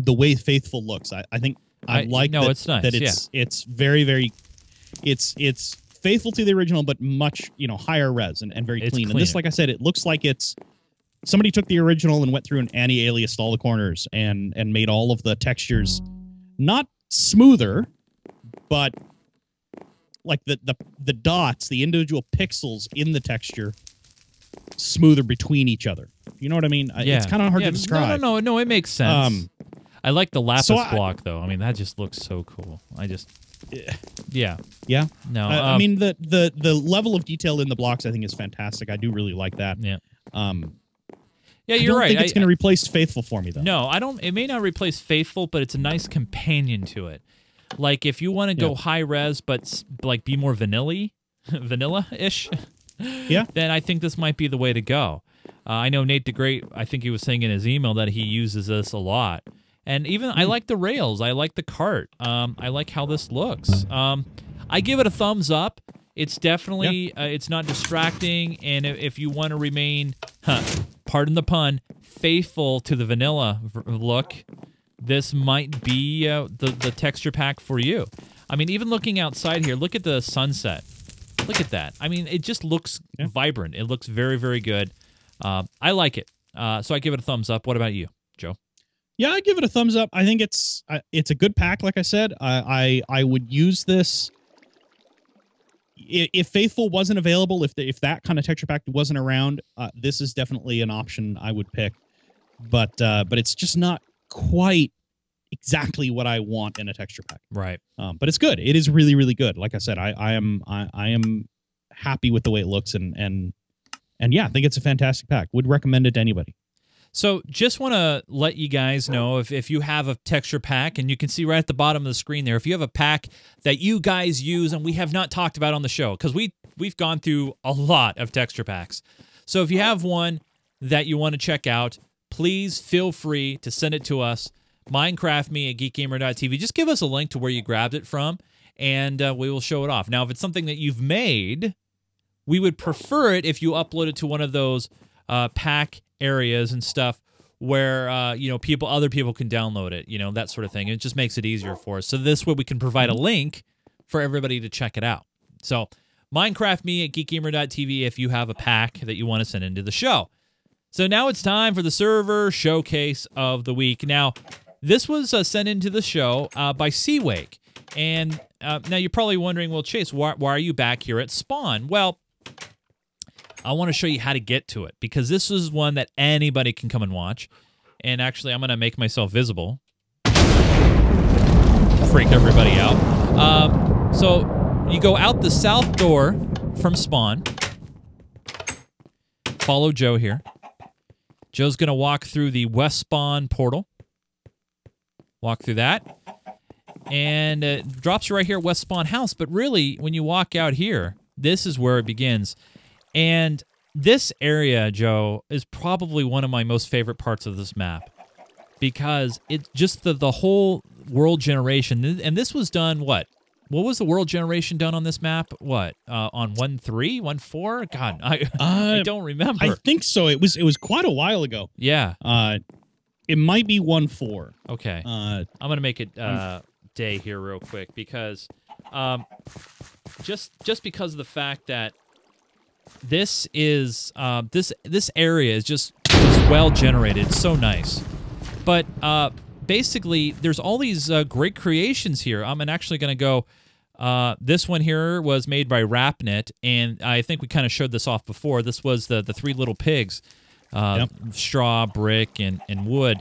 the way faithful looks. I, I think I, I- like no, that, it's nice, that it's it's very very it's it's faithful to the original, but much you know higher res and, and very It's clean. And this, like I said, it looks like it's somebody took the original and went through and anti-aliased all the corners and and made all of the textures not smoother, but like the the the dots, the individual pixels in the texture, smoother between each other. You know what I mean? Yeah. It's kind of hard Yeah, to describe. No, no, no, no, it makes sense. Um, I like the lapis so I- block though. I mean, that just looks so cool. I just Yeah. Yeah. No. I, I um, mean the the the level of detail in the blocks I think is fantastic. I do really like that. Yeah. Um, Yeah, you're don't right. think it's going to replace Faithful for me though. No, I don't. It may not replace Faithful, but it's a nice companion to it. Like if you want to go high res, but like be more vanilla, vanilla ish. Yeah. then I think this might be the way to go. Uh, I know Nate the Great, I think he was saying in his email that he uses this a lot. And even I like the rails. I like the cart. Um, I like how this looks. Um, I give it a thumbs up. It's definitely uh, it's not distracting, and if, if you want to remain, huh, pardon the pun, faithful to the vanilla v- look, this might be uh, the the texture pack for you. I mean, even looking outside here, look at the sunset. Look at that. I mean, it just looks Yeah. vibrant. It looks very very good. Uh, I like it. Uh, so I give it a thumbs up. What about you? Yeah, I give it a thumbs up. I think it's uh, it's a good pack. Like I said, I I, I would use this if Faithful wasn't available. If the, if that kind of texture pack wasn't around, uh, this is definitely an option I would pick. But uh, but it's just not quite exactly what I want in a texture pack. Right. Um, but it's good. It is really really good. Like I said, I I am I, I am happy with the way it looks and and and yeah, I think it's a fantastic pack. Would recommend it to anybody. So just want to let you guys know if, if you have a texture pack, and you can see right at the bottom of the screen there, if you have a pack that you guys use and we have not talked about on the show, because we we've gone through a lot of texture packs. So if you have one that you want to check out, please feel free to send it to us. Minecraft me at geekgamer.tv. Just give us a link to where you grabbed it from, and uh, we will show it off. Now, if it's something that you've made, we would prefer it if you upload it to one of those uh, pack areas and stuff where uh, you know people other people can download it you know that sort of thing. It just makes it easier for us. So this way we can provide a link for everybody to check it out. So minecraft me at geekgamer.tv if you have a pack that you want to send into the show. So now it's time for the server showcase of the week. Now this was uh, sent into the show uh, by seawake. And uh, now you're probably wondering well chase why, why are you back here at spawn? Well I want to show you how to get to it because this is one that anybody can come and watch. And actually, I'm going to make myself visible. Freak everybody out. Um, so you go out the south door from spawn. Follow Joe here. Joe's going to walk through the west spawn portal. Walk through that. And it drops you right here at West Spawn House. But really, when you walk out here, this is where it begins. And this area, Joe, is probably one of my most favorite parts of this map because it's just the the whole world generation. And this was done what? What was the world generation done on this map? What uh, on one three, one four? God, I I Uh, don't remember. I think so. It was it was quite a while ago. yeah. Uh, it might be one four. Okay. Uh, I'm gonna make it uh, day here real quick because um, just just because of the fact that this is uh, this this area is just, just well generated, so nice. But uh, basically, there's all these uh, great creations here. I'm actually gonna go. Uh, this one here was made by Rapnet, and I think we kind of showed this off before. This was the the three little pigs, uh, straw, brick, and and wood.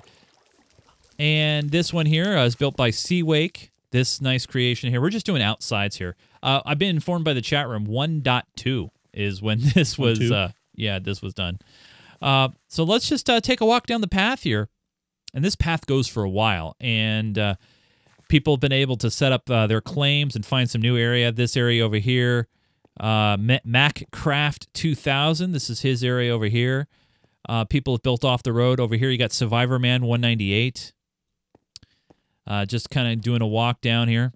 And this one here uh, built by Seawake. This nice creation here. We're just doing outsides here. Uh, I've been informed by the chat room 1.2 is when this was, uh, yeah, this was done. Uh, so let's just uh, take a walk down the path here. And this path goes for a while. And uh, people have been able to set up uh, their claims and find some new area. This area over here, uh, Ma- MacCraft 2000. This is his area over here. Uh, people have built off the road over here. You got Survivor Man 198. Uh, just kind of doing a walk down here.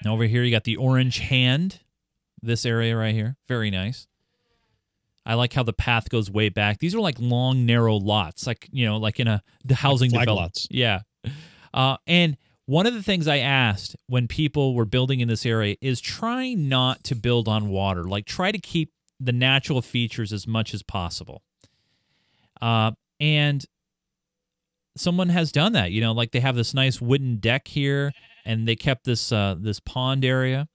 And over here, you got the Orange Hand. This area right here, very nice. I like how the path goes way back. These are like long, narrow lots, like you know, like in a the housing flag develop- lots. Yeah, uh, and one of the things I asked when people were building in this area is try not to build on water. Like try to keep the natural features as much as possible. Uh, and someone has done that. You know, like they have this nice wooden deck here, and they kept this uh, this pond area.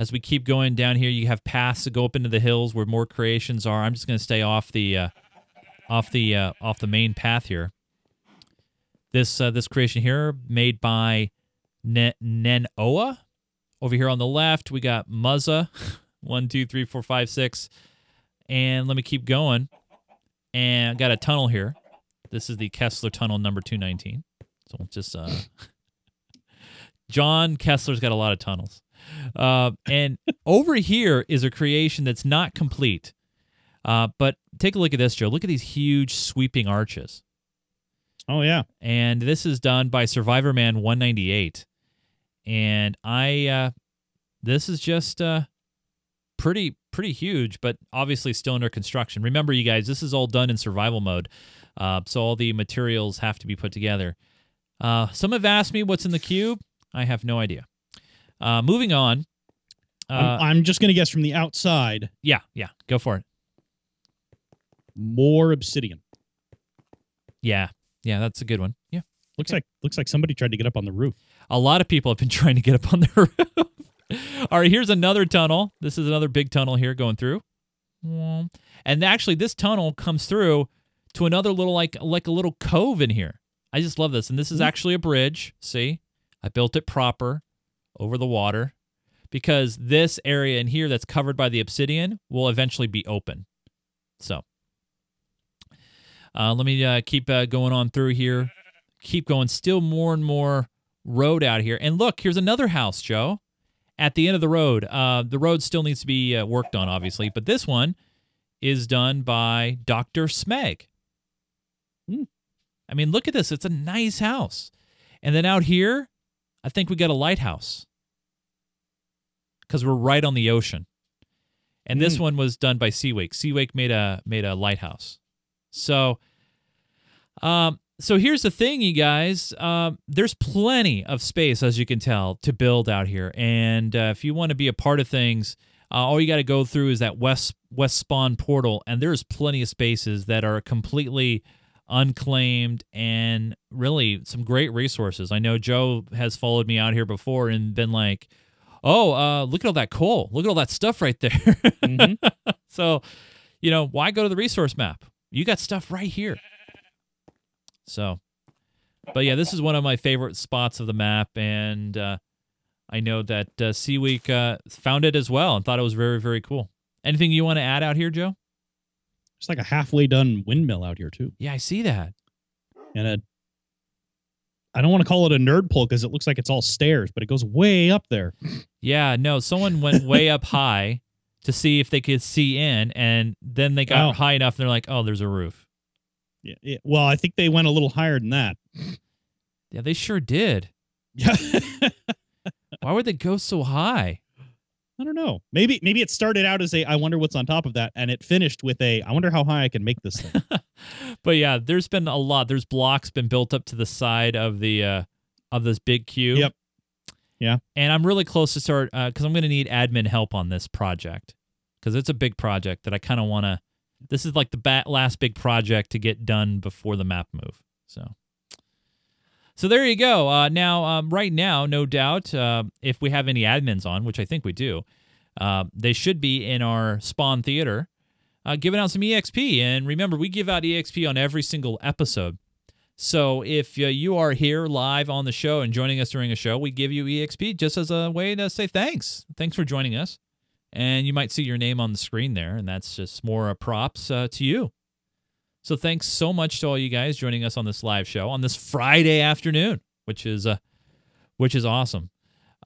As we keep going down here, you have paths that go up into the hills where more creations are. I'm just going to stay off the uh, off the uh, off the main path here. This uh, this creation here made by ne- Nenoa. Over here on the left, we got Muzza. One, two, three, four, five, six. And let me keep going. And got a tunnel here. This is the Kessler Tunnel number 219. So we'll just uh John Kessler's got a lot of tunnels. Uh, and over here is a creation that's not complete. Uh, but take a look at this, Joe. Look at these huge sweeping arches. Oh yeah. And this is done by Survivor Man 198. And I, uh, this is just uh, pretty pretty huge, but obviously still under construction. Remember, you guys, this is all done in survival mode, uh, so all the materials have to be put together. Uh, some have asked me what's in the cube. I have no idea. Uh, moving on. Uh, I'm, I'm just gonna guess from the outside, yeah, yeah, go for it. more obsidian. Yeah, yeah, that's a good one. Yeah. Looks like looks like somebody tried to get up on the roof. A lot of people have been trying to get up on the roof. All right, here's another tunnel. This is another big tunnel here going through. And actually this tunnel comes through to another little like like a little cove in here. I just love this. And this is actually a bridge. See? I built it proper over the water because this area in here that's covered by the obsidian will eventually be open. So, uh, let me uh, keep uh, going on through here. Keep going. Still more and more road out here. And look, here's another house, Joe. At the end of the road. Uh, the road still needs to be uh, worked on, obviously, but this one is done by Dr. Smeg. Hmm. I mean, look at this. It's a nice house. And then out here, I think we got a lighthouse because we're right on the ocean. And this Hmm. one was done by Seawake. Seawake made a made a lighthouse. So, um, so here's the thing, you guys. Um, there's plenty of space, as you can tell, to build out here. And uh, if you want to be a part of things, uh, all you got to go through is that west west spawn portal, and there's plenty of spaces that are completely unclaimed and really some great resources. I know Joe has followed me out here before and been like, "Oh, uh, look at all that coal! Look at all that stuff right there." Mhm. so, you know, why go to the resource map? You got stuff right here. So, but yeah, this is one of my favorite spots of the map, and uh, I know that uh, Seaweek uh, found it as well and thought it was very, very cool. Anything you want to add out here, Joe? It's like a halfway done windmill out here too, Yeah, I see that. and a. I don't want to call it a nerd pole because it looks like it's all stairs, but it goes way up there. Yeah, no, someone went way up high to see if they could see in, and then they got Oh. high enough. And they're like, "Oh, there's a roof." Yeah, yeah. Well, I think they went a little higher than that. Yeah, they sure did. Yeah. Why would they go so high? I don't know. Maybe maybe it started out as a I wonder what's on top of that, and it finished with a I wonder how high I can make this thing. but yeah, there's been a lot. There's blocks been built up to the side of the uh of this big cube. Yep. Yeah. And I'm really close to start because I'm going to need admin help on this project because it's a big project that I kind of want to. This is like the ba- last big project to get done before the map move. So. So there you go. Uh, now, um, right now, no doubt, uh, if we have any admins on, which I think we do, uh, they should be in our spawn theater uh, giving out some EXP. And remember, we give out EXP on every single episode. So if uh, you are here live on the show and joining us during a show, we give you EXP just as a way to say thanks. Thanks for joining us. And you might see your name on the screen there, and that's just more props uh, to you. So thanks so much to all you guys joining us on this live show on this Friday afternoon, which is uh, which is awesome.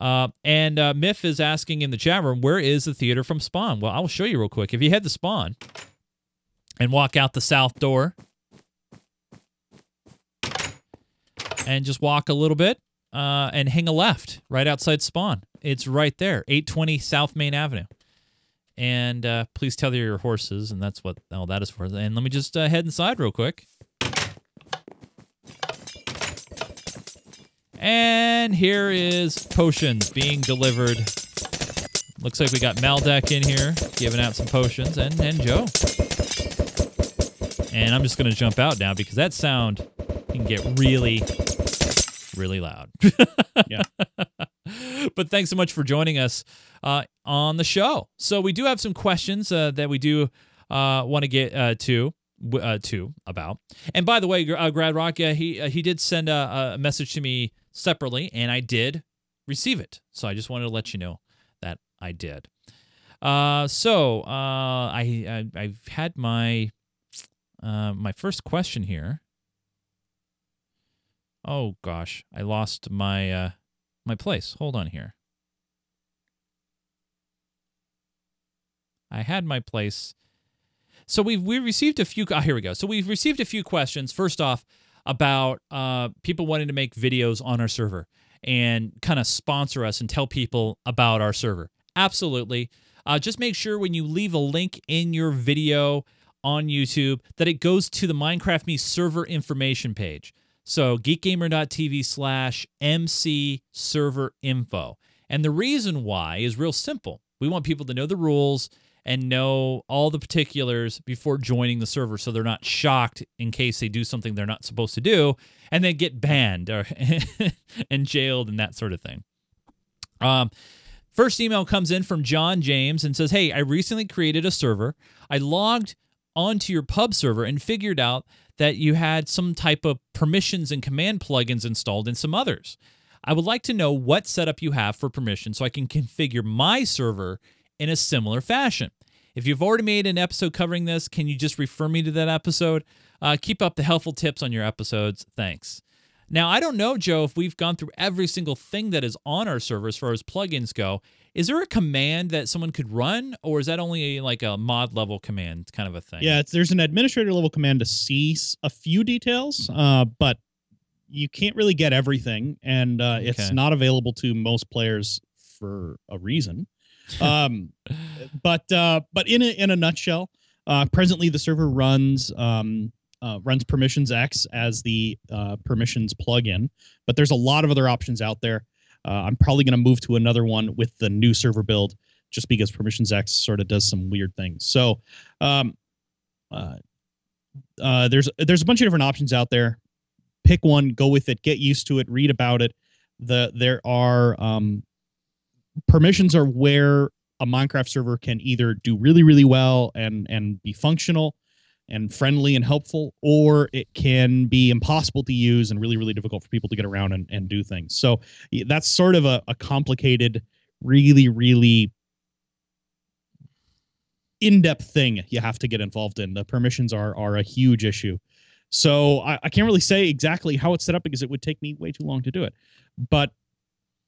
Uh, and uh, Miff is asking in the chat room, where is the theater from Spawn? Well, I will show you real quick. If you head to Spawn and walk out the south door and just walk a little bit uh, and hang a left right outside Spawn. It's right there, 820 South Main Avenue. And uh, please tether your horses, and that's what all that is for. And let me just uh, head inside real quick. And here is potions being delivered. Looks like we got Maldek in here giving out some potions, and and Joe. And I'm just gonna jump out now because that sound can get really, really loud. Yeah. but thanks so much for joining us uh, on the show. So we do have some questions uh, that we do uh, want to get uh, to uh, to about. And by the way, uh, Grad Rock, Yeah, he uh, he did send a, a message to me separately, and I did receive it. So I just wanted to let you know that I did. Uh, so uh, I, I have had my uh, my first question here. Oh gosh, I lost my uh, my place. Hold on here. I had my place so we've we received a few. Oh, here we go. So we've received a few questions. First off, about uh, people wanting to make videos on our server and kind of sponsor us and tell people about our server. Absolutely. Uh, just make sure when you leave a link in your video on YouTube that it goes to the Minecraft Me server information page. So geekgamer.tv slash MC server info. And the reason why is real simple. We want people to know the rules and know all the particulars before joining the server so they're not shocked in case they do something they're not supposed to do and then get banned or and jailed and that sort of thing. Um, first email comes in from John James and says, Hey, I recently created a server. I logged onto your pub server and figured out that you had some type of permissions and command plugins installed and some others. I would like to know what setup you have for permission so I can configure my server in a similar fashion. If you've already made an episode covering this, can you just refer me to that episode? Uh, keep up the helpful tips on your episodes. Thanks. Now, I don't know, Joe, if we've gone through every single thing that is on our server as far as plugins go. Is there a command that someone could run, or is that only like a mod level command kind of a thing? Yeah, it's, there's an administrator level command to see a few details, uh, but you can't really get everything, and uh, it's Okay. not available to most players for a reason. Um, but uh, but in a, in a nutshell, uh, presently the server runs um, uh, runs PermissionsEx as the uh, Permissions plugin, but there's a lot of other options out there. Uh, I'm probably going to move to another one with the new server build, just because PermissionsEx sort of does some weird things. So, um, uh, uh, there's there's a bunch of different options out there. Pick one, go with it, get used to it, read about it. The there are um, permissions are where a Minecraft server can either do really really well and and be functional and friendly and helpful, or it can be impossible to use and really really difficult for people to get around and, and do things. So that's sort of a, a complicated, really really in-depth thing you have to get involved in. The permissions are are a huge issue. So I, I can't really say exactly how it's set up because it would take me way too long to do it. But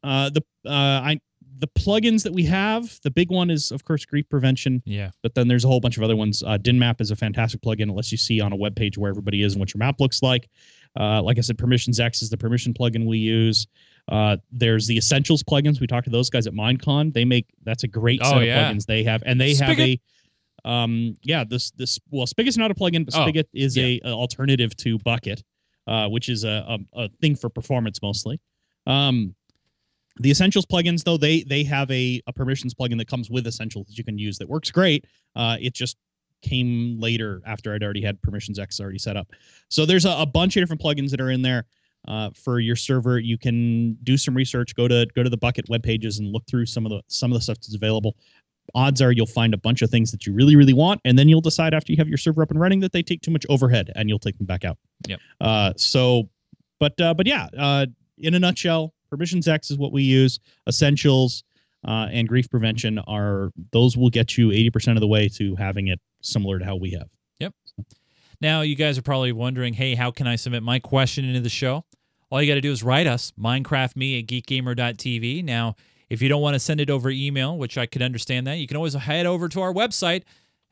uh, the uh, I the plugins that we have, the big one is of course grief prevention, Yeah. but then there's a whole bunch of other ones. Uh, Dynmap is a fantastic plugin. It lets you see on a web page where everybody is and what your map looks like. Uh, like I said, PermissionsEx is the permission plugin we use. Uh, there's the Essentials plugins. We talked to those guys at Minecon. They make that's a great Oh, set of yeah. plugins they have, and they Spigot. have a um yeah this this well Spigot's not a plugin, but Oh, Spigot is a, a alternative to Bukkit, uh, which is a, a a thing for performance mostly. Um, the Essentials plugins, though, they they have a, a permissions plugin that comes with Essentials that you can use that works great. Uh, it just came later after I'd already had PermissionsEx already set up. So there's a, a bunch of different plugins that are in there uh, for your server. You can do some research, go to go to the Bukkit web pages and look through some of the some of the stuff that's available. Odds are you'll find a bunch of things that you really really want, and then you'll decide after you have your server up and running that they take too much overhead, and you'll take them back out. Yep. Uh, so, but uh, but yeah, uh, in a nutshell, PermissionsEx is what we use. Essentials uh, and grief prevention are those will get you eighty percent of the way to having it similar to how we have. Yep. Now, you guys are probably wondering, hey, how can I submit my question into the show? All you got to do is write us, minecraftme at geekgamer.tv. Now, if you don't want to send it over email, which I could understand that, you can always head over to our website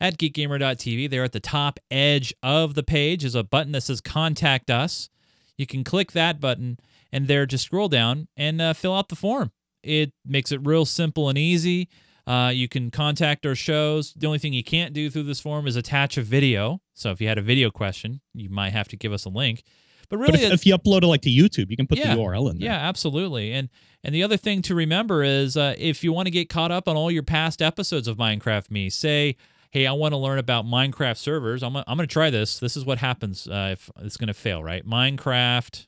at geekgamer.tv. There at the top edge of the page is a button that says Contact Us. You can click that button and there just scroll down and uh, fill out the form. It makes it real simple and easy. Uh, you can contact our shows. The only thing you can't do through this form is attach a video. So if you had a video question, you might have to give us a link. But really, But if, if you upload it like to YouTube, you can put Yeah. the URL in there. yeah, absolutely. And and the other thing to remember is uh, if you want to get caught up on all your past episodes of Minecraft Me, say, hey, I want to learn about Minecraft servers. I'm gonna, I'm going to try this. This is what happens uh, if it's going to fail, right? Minecraft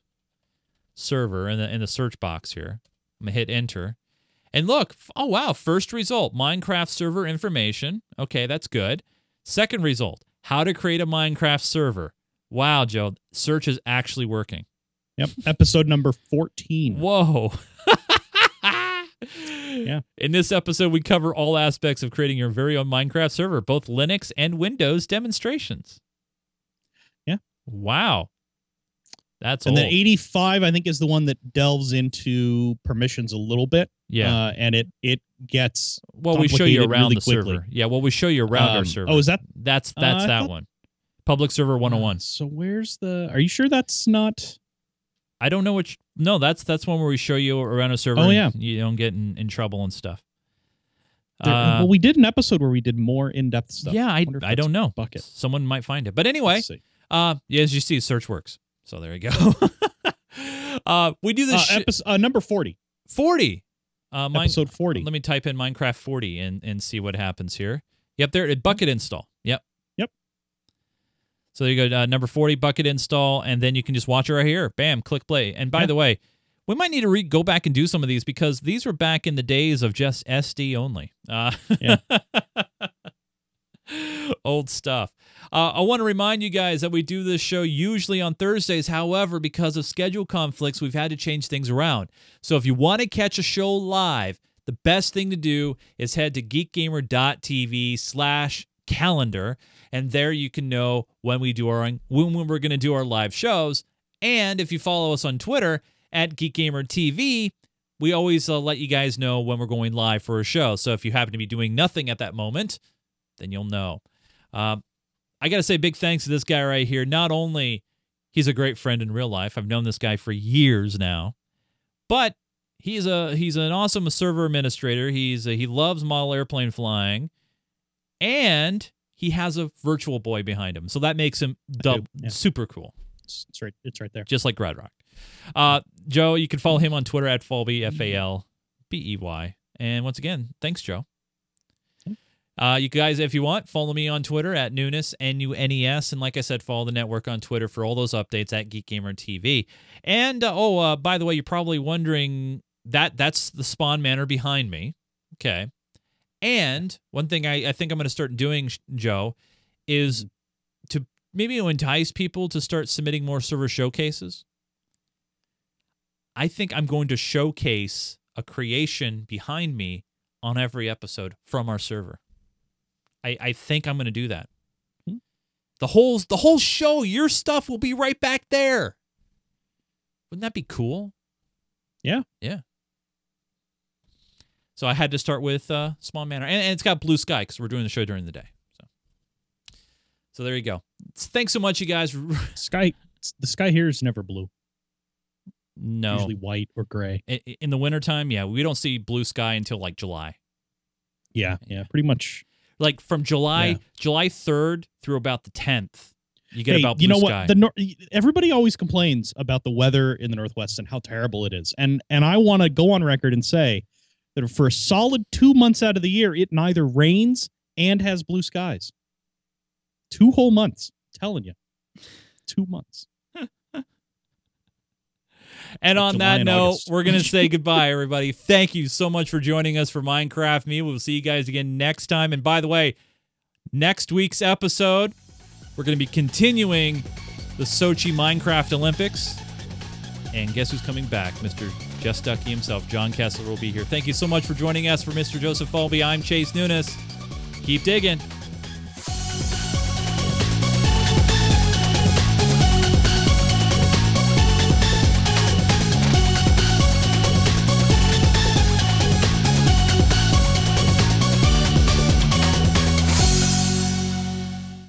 server in the in the search box here. I'm gonna hit enter. And look, oh wow, first result, Minecraft server information. Okay, that's good. Second result, how to create a Minecraft server. Wow, Joe, search is actually working. Yep. Episode number fourteen. Whoa. yeah. In this episode, we cover all aspects of creating your very own Minecraft server, both Linux and Windows demonstrations. Yeah. Wow. That's all. and old. then 85 I think is the one that delves into permissions a little bit. yeah. Uh, and it it gets well, we show you around really the quickly. server. Yeah. Well, we show you around our um, server. Oh, is that That's that's Uh, that thought- one. Public server 101. So where's the Are you sure that's not I don't know which. No, that's that's one where we show you around a server. Oh, and yeah. You don't get in, in trouble and stuff. there, Uh, well we did an episode where we did more in-depth stuff. yeah, I, if I don't know. Bukkit. Someone might find it. But anyway, uh, yeah, as you see, search works. So there you go. uh, we do this Uh, shit- episode, uh, number 40. 40. Uh, mine, episode 40. Let me type in Minecraft 40 and, and see what happens here. Yep, there, it Bukkit install. Yep. Yep. So there you go, uh, number 40, Bukkit install, and then you can just watch it right here. Bam, click play. And by the way, we might need to re- go back and do some of these because these were back in the days of just SD only. Uh, Yeah. old stuff. Uh, I want to remind you guys that we do this show usually on Thursdays. However, because of schedule conflicts, we've had to change things around. So if you want to catch a show live, the best thing to do is head to geekgamer.tv slash calendar, and there you can know when we do our when we're going to do our live shows. And if you follow us on Twitter at geekgamertv, we always uh, let you guys know when we're going live for a show. So if you happen to be doing nothing at that moment, then you'll know. Um, I got to say big thanks to this guy right here. Not only he's a great friend in real life, I've known this guy for years now, but he's a he's an awesome server administrator. He's a, he loves model airplane flying, and he has a virtual boy behind him, so that makes him dub- yeah. super cool, It's, it's right it's right there. just like Gradrock. Uh, Joe, you can follow him on Twitter at Falbey F A L B E Y. And once again, thanks, Joe. Uh, you guys, if you want, follow me on Twitter at Nunes, N U N E S. And like I said, follow the network on Twitter for all those updates at Geek Gamer TV. And uh, oh, uh, by the way, you're probably wondering that that's the Spawn Manor behind me. Okay. And one thing I, I think I'm going to start doing, Joe, is to maybe entice people to start submitting more server showcases. I think I'm going to showcase a creation behind me on every episode from our server. I, I think I'm going to do that. Hmm. The whole the whole show, your stuff will be right back there. Wouldn't that be cool? Yeah. Yeah. So I had to start with uh, Spawn Manor, and, and it's got blue sky because we're doing the show during the day. So, so there you go. Thanks so much, you guys. Sky the sky here is never blue. no, Usually white or gray. I- I- in the wintertime, yeah, we don't see blue sky until like July. Yeah, yeah, pretty much. Like from July Yeah. July 3rd through about the 10th, you get hey, about blue you know sky. what? The nor- everybody always complains about the weather in the Northwest and how terrible it is. And and I want to go on record and say that for a solid 2 months out of the year it neither rains and has blue skies. Two whole months, I'm telling you. 2 months. And on July that and note, August. we're going to say goodbye, everybody. Thank you so much for joining us for Minecraft Me. We'll see you guys again next time. And by the way, next week's episode, we're going to be continuing the Sochi Minecraft Olympics. And guess who's coming back? Mr. Just Ducky himself, John Kessler, will be here. Thank you so much for joining us. For Mr. Joseph Falbey, I'm Chase Nunes. Keep digging.